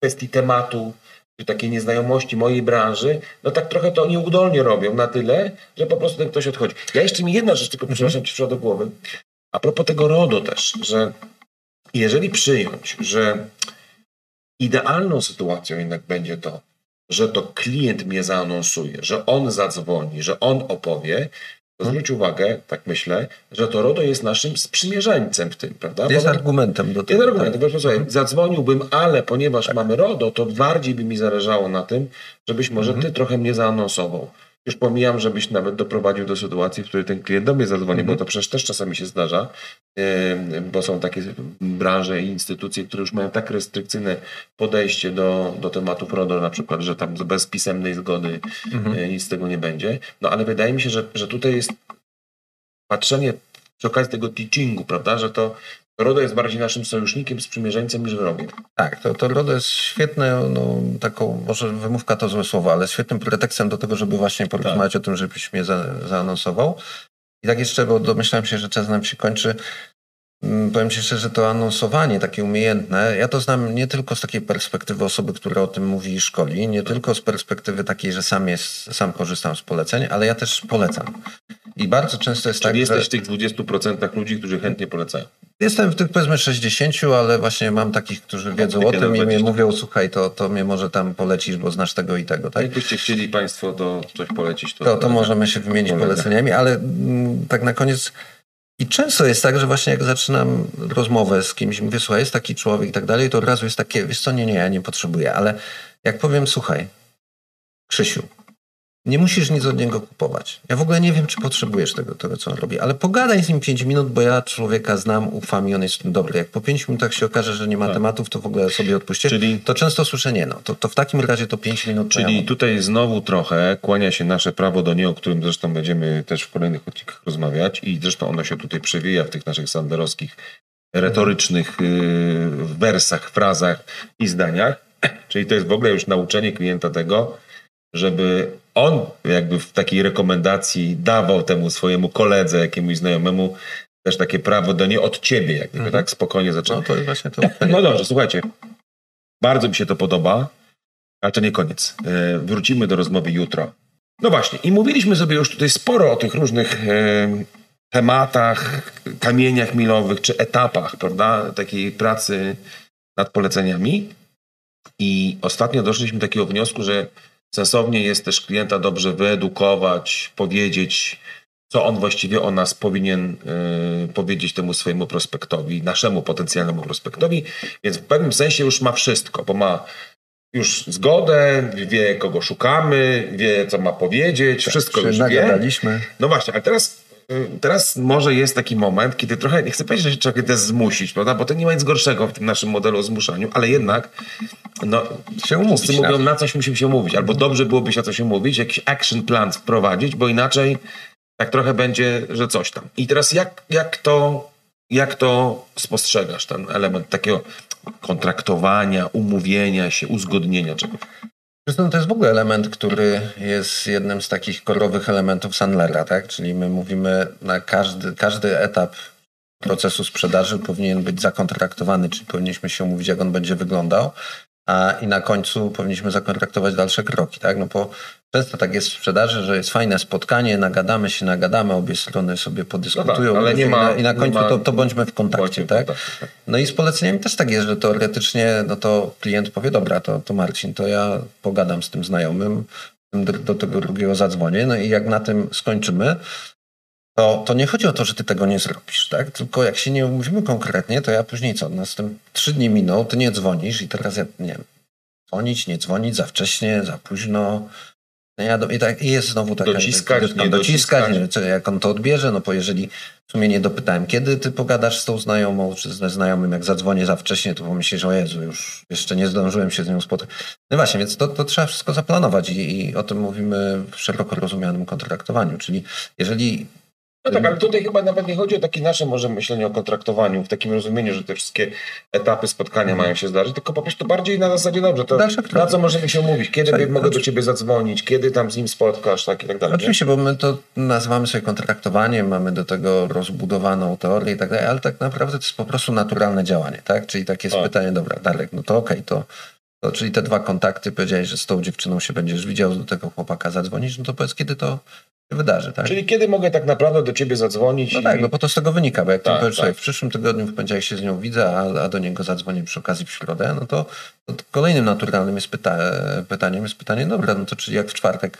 kwestii tematu, czy takiej nieznajomości mojej branży, no tak trochę to nieudolnie robią na tyle, że po prostu ten ktoś odchodzi. Ja jeszcze mi jedna rzecz, tylko przepraszam, ci do głowy. A propos tego RODO też, że jeżeli przyjąć, że idealną sytuacją jednak będzie to, że to klient mnie zaanonsuje, że on zadzwoni, że on opowie, to zwróć uwagę, tak myślę, że to RODO jest naszym sprzymierzeńcem w tym, prawda? Jest Bo- argumentem do tego. jest argument, bo słuchaj, zadzwoniłbym, ale ponieważ mamy RODO, to bardziej by mi zależało na tym, żebyś może ty trochę mnie zaanonsował. Już pomijam, żebyś nawet doprowadził do sytuacji, w której ten klient do mnie zadzwoni, bo to przecież też czasami się zdarza, bo są takie branże i instytucje, które już mają tak restrykcyjne podejście do, do tematów RODO, na przykład, że tam bez pisemnej zgody yy, nic z tego nie będzie. No ale wydaje mi się, że, że tutaj jest patrzenie przy okazji tego teachingu, prawda, że to RODO jest bardziej naszym sojusznikiem, sprzymierzeńcem niż wrogiem. Tak, to, to RODO jest świetne, no, taką, może wymówka to złe słowo, ale świetnym pretekstem do tego, żeby właśnie porozmawiać o tym, żebyś mnie za, zaanonsował. I tak jeszcze, bo domyślałem się, że czas nam się kończy. Mm, Powiem Ci szczerze, to anonsowanie takie umiejętne, ja to znam nie tylko z takiej perspektywy osoby, która o tym mówi i szkoli, nie tylko z perspektywy takiej, że sam, jest, sam korzystam z poleceń, ale ja też polecam. I bardzo często jest Czyli tak, jesteś że... w tych 20% ludzi, którzy chętnie polecają. Jestem w tych powiedzmy 60, ale właśnie mam takich, którzy wiedzą o tym i mi 20. mówią, słuchaj, to, to mnie może tam polecisz, bo znasz tego i tego, tak? Jakbyście chcieli Państwo to coś polecić, to, To, to możemy się wymienić poleceniami, ale mm, tak na koniec i często jest tak, że właśnie jak zaczynam rozmowę z kimś, mówię, słuchaj, jest taki człowiek i tak dalej, to od razu jest takie, wiesz co, nie, nie, ja nie potrzebuję, ale jak powiem, słuchaj, Krzysiu, nie musisz nic od niego kupować. Ja w ogóle nie wiem, czy potrzebujesz tego, tego co on robi, ale pogadaj z nim 5 minut, bo ja człowieka znam, ufam i on jest dobry. Jak po 5 minutach się okaże, że nie ma tematów, to w ogóle sobie odpuśćcie. Tak. Czyli- To często słyszę, nie no, to, to w takim razie to 5 minut ja Czyli mam. tutaj znowu trochę kłania się nasze prawo do nie, o którym zresztą będziemy też w kolejnych odcinkach rozmawiać i zresztą ono się tutaj przewija w tych naszych sanderowskich retorycznych yy, wersach, frazach i zdaniach. Czyli to jest w ogóle już nauczenie klienta tego, żeby on jakby w takiej rekomendacji dawał temu swojemu koledze, jakiemuś znajomemu też takie prawo do nie od ciebie, jak gdyby tak spokojnie zaczął. No to jest właśnie to. No dobrze, słuchajcie. Bardzo mi się to podoba, ale to nie koniec. E, Wrócimy do rozmowy jutro. No właśnie, i mówiliśmy sobie już tutaj sporo o tych różnych e, tematach, kamieniach milowych czy etapach, prawda, takiej pracy nad poleceniami. I ostatnio doszliśmy do takiego wniosku, że sensownie jest też klienta dobrze wyedukować, powiedzieć, co on właściwie o nas powinien y, powiedzieć temu swojemu prospektowi, naszemu potencjalnemu prospektowi, więc w pewnym sensie już ma wszystko, bo ma już zgodę, wie kogo szukamy, wie co ma powiedzieć, wszystko Się już wie. No właśnie, ale teraz, teraz może jest taki moment, kiedy trochę, nie chcę powiedzieć, że się trzeba też zmusić, prawda? bo to nie ma nic gorszego w tym naszym modelu o zmuszaniu, ale jednak no, Się na mówią, coś. na coś musimy się umówić, albo dobrze byłoby się na coś umówić, jakiś action plan wprowadzić, bo inaczej tak trochę będzie, że coś tam. I teraz jak, jak, to, jak to spostrzegasz, ten element takiego kontraktowania, umówienia się, uzgodnienia czegoś? Zresztą to jest w ogóle element, który jest jednym z takich korowych elementów Sandlera, tak? Czyli my mówimy na każdy, każdy etap procesu sprzedaży powinien być zakontraktowany, czyli powinniśmy się umówić, jak on będzie wyglądał, a i na końcu powinniśmy zakontraktować dalsze kroki, tak? No bo często tak jest w sprzedaży, że jest fajne spotkanie, nagadamy się, nagadamy, obie strony sobie podyskutują, No tak, ale nie i ma- na, i na końcu ma- to, to bądźmy w kontakcie, Bądźmy tak? kontakcie, tak. No i z poleceniami też tak jest, że teoretycznie no to klient powie, dobra, to, to Marcin, to ja pogadam z tym znajomym, do, do tego drugiego zadzwonię, no i jak na tym skończymy, to, to nie chodzi o to, że ty tego nie zrobisz, tak? Tylko jak się nie umówimy konkretnie, to ja później co, następ trzy dni minął, ty nie dzwonisz i teraz ja, nie wiem, dzwonić, nie dzwonić, za wcześnie, za późno, Ja do, i, tak, I jest znowu taka... Dociskać, nie dociskać, dociskać. Nie, jak on to odbierze, no bo jeżeli w sumie nie dopytałem, kiedy ty pogadasz z tą znajomą, czy ze znajomym, jak zadzwonię za wcześnie, to pomyślisz, o Jezu, już jeszcze nie zdążyłem się z nią spotkać. No właśnie, więc to, to trzeba wszystko zaplanować i, i o tym mówimy w szeroko rozumianym kontraktowaniu, czyli jeżeli no tak, ale tutaj chyba nawet nie chodzi o takie nasze może myślenie o kontraktowaniu, w takim rozumieniu, że te wszystkie etapy spotkania mają się zdarzyć, tylko po prostu bardziej na zasadzie dobrze, to na co możemy się umówić, kiedy tak, mogę do ciebie zadzwonić, kiedy tam z nim spotkasz, tak i tak dalej. Oczywiście, nie? bo my to nazywamy sobie kontraktowaniem, mamy do tego rozbudowaną teorię i tak dalej, ale tak naprawdę to jest po prostu naturalne działanie, tak? Czyli takie jest tak. pytanie, dobra, Darek, no to okej, okay, to to, czyli te dwa kontakty, powiedziałeś, że z tą dziewczyną się będziesz widział, do tego chłopaka zadzwonisz, no to powiedz, kiedy to wydarzy. Tak? Czyli kiedy mogę tak naprawdę do ciebie zadzwonić? No i... tak, no bo to z tego wynika, bo jak tak, tak. w przyszłym tygodniu w poniedziałek się z nią widzę, a, a do niego zadzwonię przy okazji w środę, no to, to kolejnym naturalnym jest pyta pytaniem jest pytanie, dobra, no to czyli jak w czwartek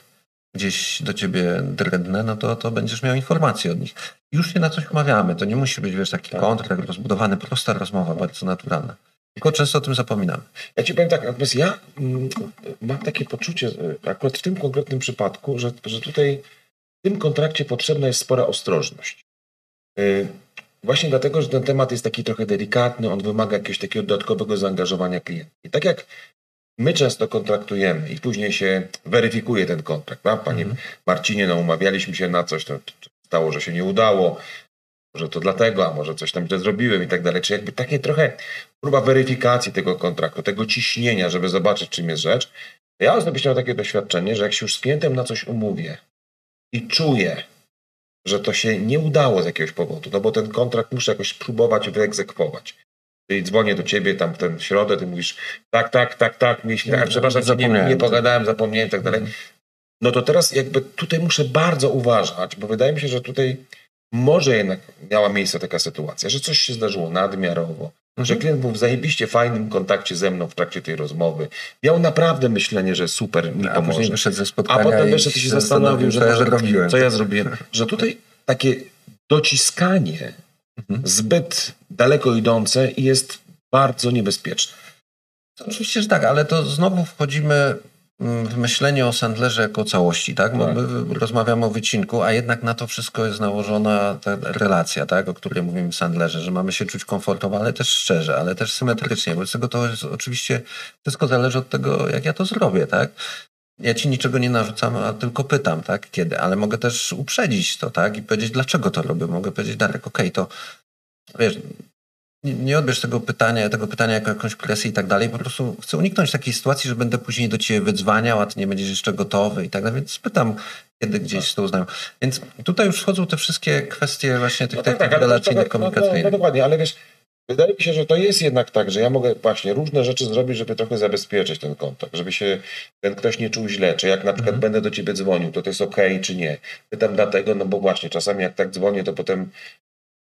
gdzieś do ciebie drednę, no to, to będziesz miał informacje od nich. Już się na coś umawiamy, to nie musi być, wiesz, taki tak. kontrakt rozbudowany, prosta rozmowa, bardzo naturalna. Tylko często o tym zapominamy. Ja ci powiem tak, natomiast ja mm, mam takie poczucie, akurat w tym konkretnym przypadku, że, że tutaj w tym kontrakcie potrzebna jest spora ostrożność. Y, właśnie dlatego, że ten temat jest taki trochę delikatny, on wymaga jakiegoś takiego dodatkowego zaangażowania klienta. I tak jak my często kontraktujemy i później się weryfikuje ten kontrakt, no, panie mm. Marcinie, no umawialiśmy się na coś, to stało, że się nie udało, może to dlatego, a może coś tam źle zrobiłem i tak dalej. Czy jakby takie trochę próba weryfikacji tego kontraktu, tego ciśnienia, żeby zobaczyć, czym jest rzecz. Ja osobiście mam takie doświadczenie, że jak się już z klientem na coś umówię, i czuję, że to się nie udało z jakiegoś powodu, no bo ten kontrakt muszę jakoś próbować wyegzekwować. Czyli dzwonię do ciebie tam w tę środę, ty mówisz tak, tak, tak, tak, myślę, tak, przepraszam, nie, nie pogadałem, zapomniałem i tak dalej. No to teraz jakby tutaj muszę bardzo uważać, bo wydaje mi się, że tutaj może jednak miała miejsce taka sytuacja, że coś się zdarzyło nadmiarowo, Mhm. Że klient był w zajebiście fajnym kontakcie ze mną w trakcie tej rozmowy. Miał naprawdę myślenie, że super mi pomoże. A później wyszedł ze spotkania A potem wyszedł i się zastanowił, że co, ja zrobiłem. co ja zrobiłem. Że tutaj takie dociskanie mhm. zbyt daleko idące jest bardzo niebezpieczne. Oczywiście, że tak, ale to znowu wchodzimy w myślenie o Sandlerze jako całości, tak? tak. My rozmawiamy o wycinku, a jednak na to wszystko jest nałożona ta relacja, tak? O której mówimy w Sandlerze, że mamy się czuć komfortowo, ale też szczerze, ale też symetrycznie. Wobec tego to jest oczywiście wszystko zależy od tego, jak ja to zrobię, tak? Ja ci niczego nie narzucam, a tylko pytam, tak? Kiedy? Ale mogę też uprzedzić to, tak? I powiedzieć, dlaczego to robię. Mogę powiedzieć, Darek, okej, okay, to wiesz, nie, nie odbierz tego pytania, tego pytania jako jakąś presję i tak dalej. Po prostu chcę uniknąć takiej sytuacji, że będę później do ciebie wydzwaniał, a ty nie będziesz jeszcze gotowy i tak dalej. Więc pytam, kiedy gdzieś to uznają. Więc tutaj już wchodzą te wszystkie kwestie właśnie tych no tak, tak, relacyjnych, komunikacyjnych. No, no, no, dokładnie, ale wiesz, wydaje mi się, że to jest jednak tak, że ja mogę właśnie różne rzeczy zrobić, żeby trochę zabezpieczyć ten kontakt, żeby się ten ktoś nie czuł źle, czy jak na przykład mhm. będę do ciebie dzwonił, to to jest ok, czy nie. Pytam dlatego, no bo właśnie czasami jak tak dzwonię, to potem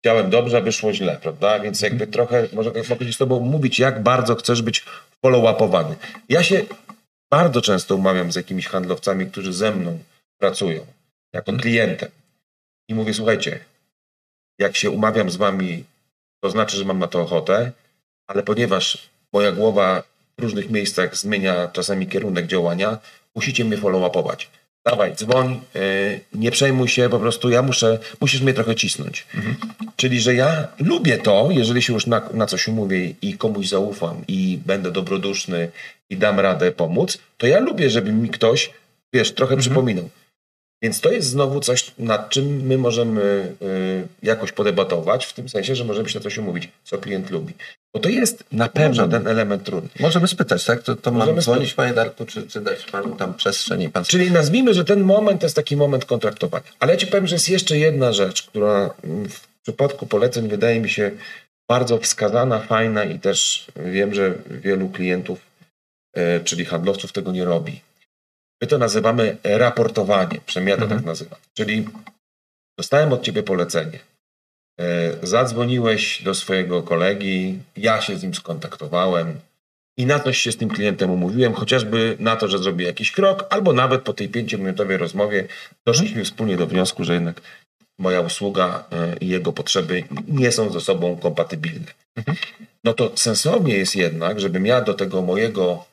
chciałem dobrze, a wyszło źle, prawda? Więc mhm. jakby trochę może mogę z tobą mówić, jak bardzo chcesz być follow-upowany. Ja się bardzo często umawiam z jakimiś handlowcami, którzy ze mną pracują, jako mhm. klientem. I mówię, słuchajcie, jak się umawiam z wami, to znaczy, że mam na to ochotę, ale ponieważ moja głowa w różnych miejscach zmienia czasami kierunek działania, musicie mnie follow-upować dawaj, dzwoń, yy, nie przejmuj się, po prostu ja muszę, musisz mnie trochę cisnąć. Mhm. Czyli, że ja lubię to, jeżeli się już na, na coś umówię i komuś zaufam i będę dobroduszny i dam radę pomóc, to ja lubię, żeby mi ktoś, wiesz, trochę mhm. przypominał. Więc to jest znowu coś, nad czym my możemy y, jakoś podebatować, w tym sensie, że możemy się na coś umówić, co klient lubi. Bo to jest na pewno ten element trudny. Możemy spytać, tak? To, to mam dzwonić, panie Darku, czy, czy dać panu tam przestrzeń? Pan... Czyli nazwijmy, że ten moment to jest taki moment kontraktowania. Ale ja ci powiem, że jest jeszcze jedna rzecz, która w przypadku poleceń wydaje mi się bardzo wskazana, fajna i też wiem, że wielu klientów, y, czyli handlowców tego nie robi My to nazywamy raportowanie, przynajmniej ja to mhm. tak nazywam. Czyli dostałem od ciebie polecenie. E, zadzwoniłeś do swojego kolegi, ja się z nim skontaktowałem i na coś się z tym klientem umówiłem, chociażby na to, że zrobię jakiś krok, albo nawet po tej pięciominutowej rozmowie doszliśmy wspólnie do wniosku, że jednak moja usługa e, i jego potrzeby nie są ze sobą kompatybilne. Mhm. No to sensownie jest jednak, żebym ja do tego mojego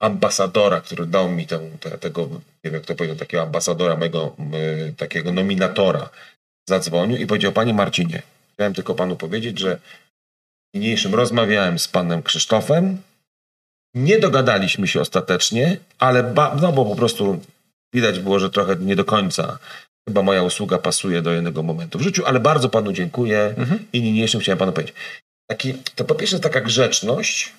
ambasadora, który dał mi tę, te, tego, nie wiem jak to powiedział, takiego ambasadora, mojego y, takiego nominatora, zadzwonił i powiedział, panie Marcinie, chciałem tylko panu powiedzieć, że niniejszym rozmawiałem z panem Krzysztofem, nie dogadaliśmy się ostatecznie, ale ba- no bo po prostu widać było, że trochę nie do końca chyba moja usługa pasuje do jednego momentu w życiu, ale bardzo panu dziękuję Mhm. i niniejszym chciałem panu powiedzieć. Taki, to po pierwsze taka grzeczność,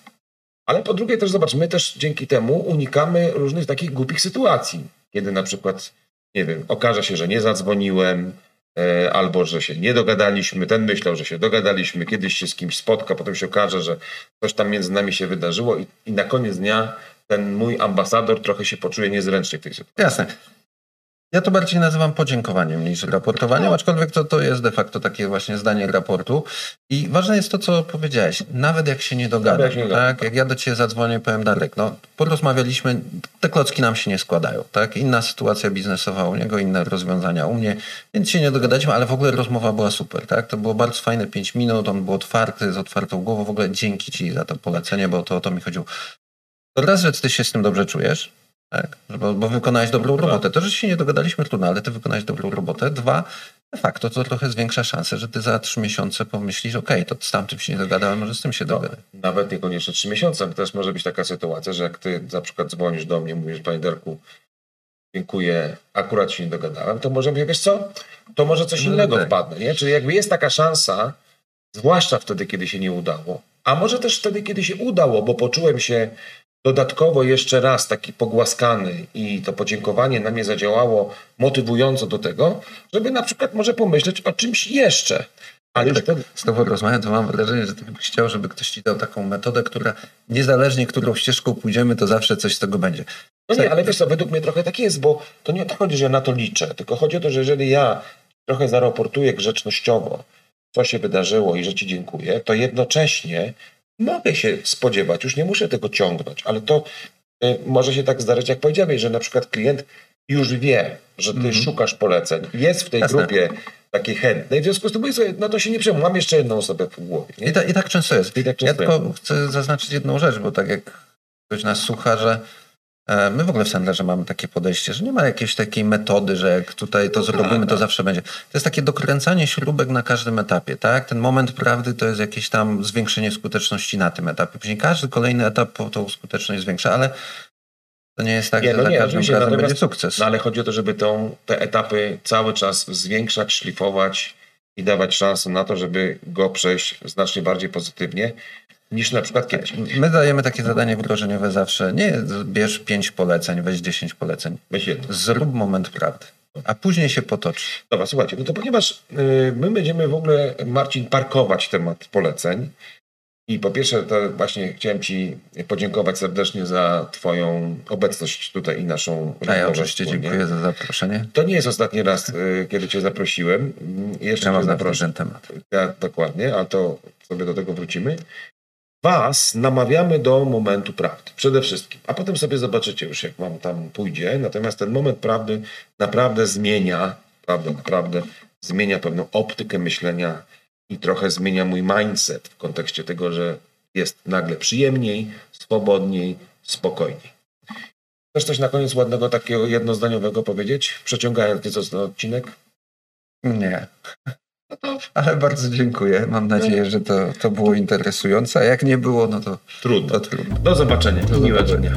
ale po drugie też zobacz, my też dzięki temu unikamy różnych takich głupich sytuacji, kiedy na przykład, nie wiem, okaże się, że nie zadzwoniłem, e, albo że się nie dogadaliśmy, ten myślał, że się dogadaliśmy, kiedyś się z kimś spotka, potem się okaże, że coś tam między nami się wydarzyło i, i na koniec dnia ten mój ambasador trochę się poczuje niezręcznie w tej sytuacji. Jasne. Ja to bardziej nazywam podziękowaniem niż raportowaniem, No. aczkolwiek to, to jest de facto takie właśnie zdanie raportu. I ważne jest to, co powiedziałeś. Nawet jak się nie dogadam, dogadam. tak? Jak ja do ciebie zadzwonię powiem Darek, no porozmawialiśmy, te klocki nam się nie składają, tak? Inna sytuacja biznesowa u niego, inne rozwiązania u mnie, więc się nie dogadaliśmy, ale w ogóle rozmowa była super, tak? To było bardzo fajne 5 minut, on był otwarty, z otwartą głową, w ogóle dzięki ci za to polecenie, bo to o to mi chodziło. To raz, że ty się z tym dobrze czujesz, tak? Bo, bo wykonałeś dobrą robotę. To, że się nie dogadaliśmy, trudno, ale ty wykonałeś dobrą robotę. Dwa, de facto to trochę zwiększa szansę, że ty za trzy miesiące pomyślisz, okej, to z tamtym się nie dogadałem, może z tym się No, dogadać. nawet niekoniecznie trzy miesiące. Też może być taka sytuacja, że jak ty na przykład dzwonisz do mnie, mówisz, panie Derku, dziękuję, akurat się nie dogadałem, to może mówię, wiesz co, to może coś No innego tak. wpadnę, nie? Czyli jakby jest taka szansa, zwłaszcza wtedy, kiedy się nie udało, a może też wtedy, kiedy się udało, bo poczułem się dodatkowo jeszcze raz taki pogłaskany i to podziękowanie na mnie zadziałało motywująco do tego, żeby na przykład może pomyśleć o czymś jeszcze. Ale Tak, wtedy, z tobą rozmawiam, to mam wrażenie, że ty byś chciał, żeby ktoś ci dał taką metodę, która niezależnie, którą ścieżką pójdziemy, to zawsze coś z tego będzie. No nie, ale wiesz co, według mnie trochę tak jest, bo to nie o to chodzi, że ja na to liczę, tylko chodzi o to, że jeżeli ja trochę zaraportuję grzecznościowo, co się wydarzyło i że Ci dziękuję, to jednocześnie mogę się spodziewać, już nie muszę tego ciągnąć, ale to y, może się tak zdarzyć, jak powiedziałeś, że na przykład klient już wie, że Ty Mhm. szukasz poleceń, jest w tej Jasne. grupie takiej chętnej, w związku z tym mówię sobie, no to się nie przejmuj, mam jeszcze jedną osobę w głowie. I, ta, I tak często jest. I tak Ja często tylko chcę zaznaczyć jedną rzecz, bo tak jak ktoś nas słucha, że my w ogóle w Sandlerze mamy takie podejście, że nie ma jakiejś takiej metody, że jak tutaj to No tak, zrobimy, to tak. zawsze będzie. To jest takie dokręcanie śrubek na każdym etapie, tak? Ten moment prawdy to jest jakieś tam zwiększenie skuteczności na tym etapie. Później każdy kolejny etap tą skuteczność zwiększa, ale to nie jest tak, Nie, że no za nie, każdym razem będzie sukces. No ale chodzi o to, żeby tą, te etapy cały czas zwiększać, szlifować i dawać szansę na to, żeby go przejść znacznie bardziej pozytywnie niż na przykład kiedyś. My dajemy takie zadanie wdrożeniowe zawsze. Nie bierz pięć poleceń, weź dziesięć poleceń. Weź jedno. Zrób moment prawdy, a później się potoczy. Dobra, słuchajcie, no to ponieważ y, my będziemy w ogóle, Marcin, parkować temat poleceń i po pierwsze to właśnie chciałem Ci podziękować serdecznie za Twoją obecność tutaj i naszą A ja rozmowę oczywiście dziękuję za zaproszenie. To nie jest ostatni raz, y, kiedy Cię zaprosiłem. Mm, Jeszcze Ja Cię zaproszę. ten temat. Ja, dokładnie, a to sobie do tego wrócimy. Was namawiamy do momentu prawdy, przede wszystkim. A potem sobie zobaczycie już, jak wam tam pójdzie. Natomiast ten moment prawdy naprawdę zmienia, prawda, naprawdę zmienia pewną optykę myślenia i trochę zmienia mój mindset w kontekście tego, że jest nagle przyjemniej, swobodniej, spokojniej. Chcesz coś na koniec ładnego, takiego jednozdaniowego powiedzieć, przeciągając nieco ten odcinek? Nie. Ale bardzo dziękuję. Mam nadzieję, że to, to było interesujące. A jak nie było, no to, Trudno. to trudno. Do zobaczenia. Do Miłego dnia.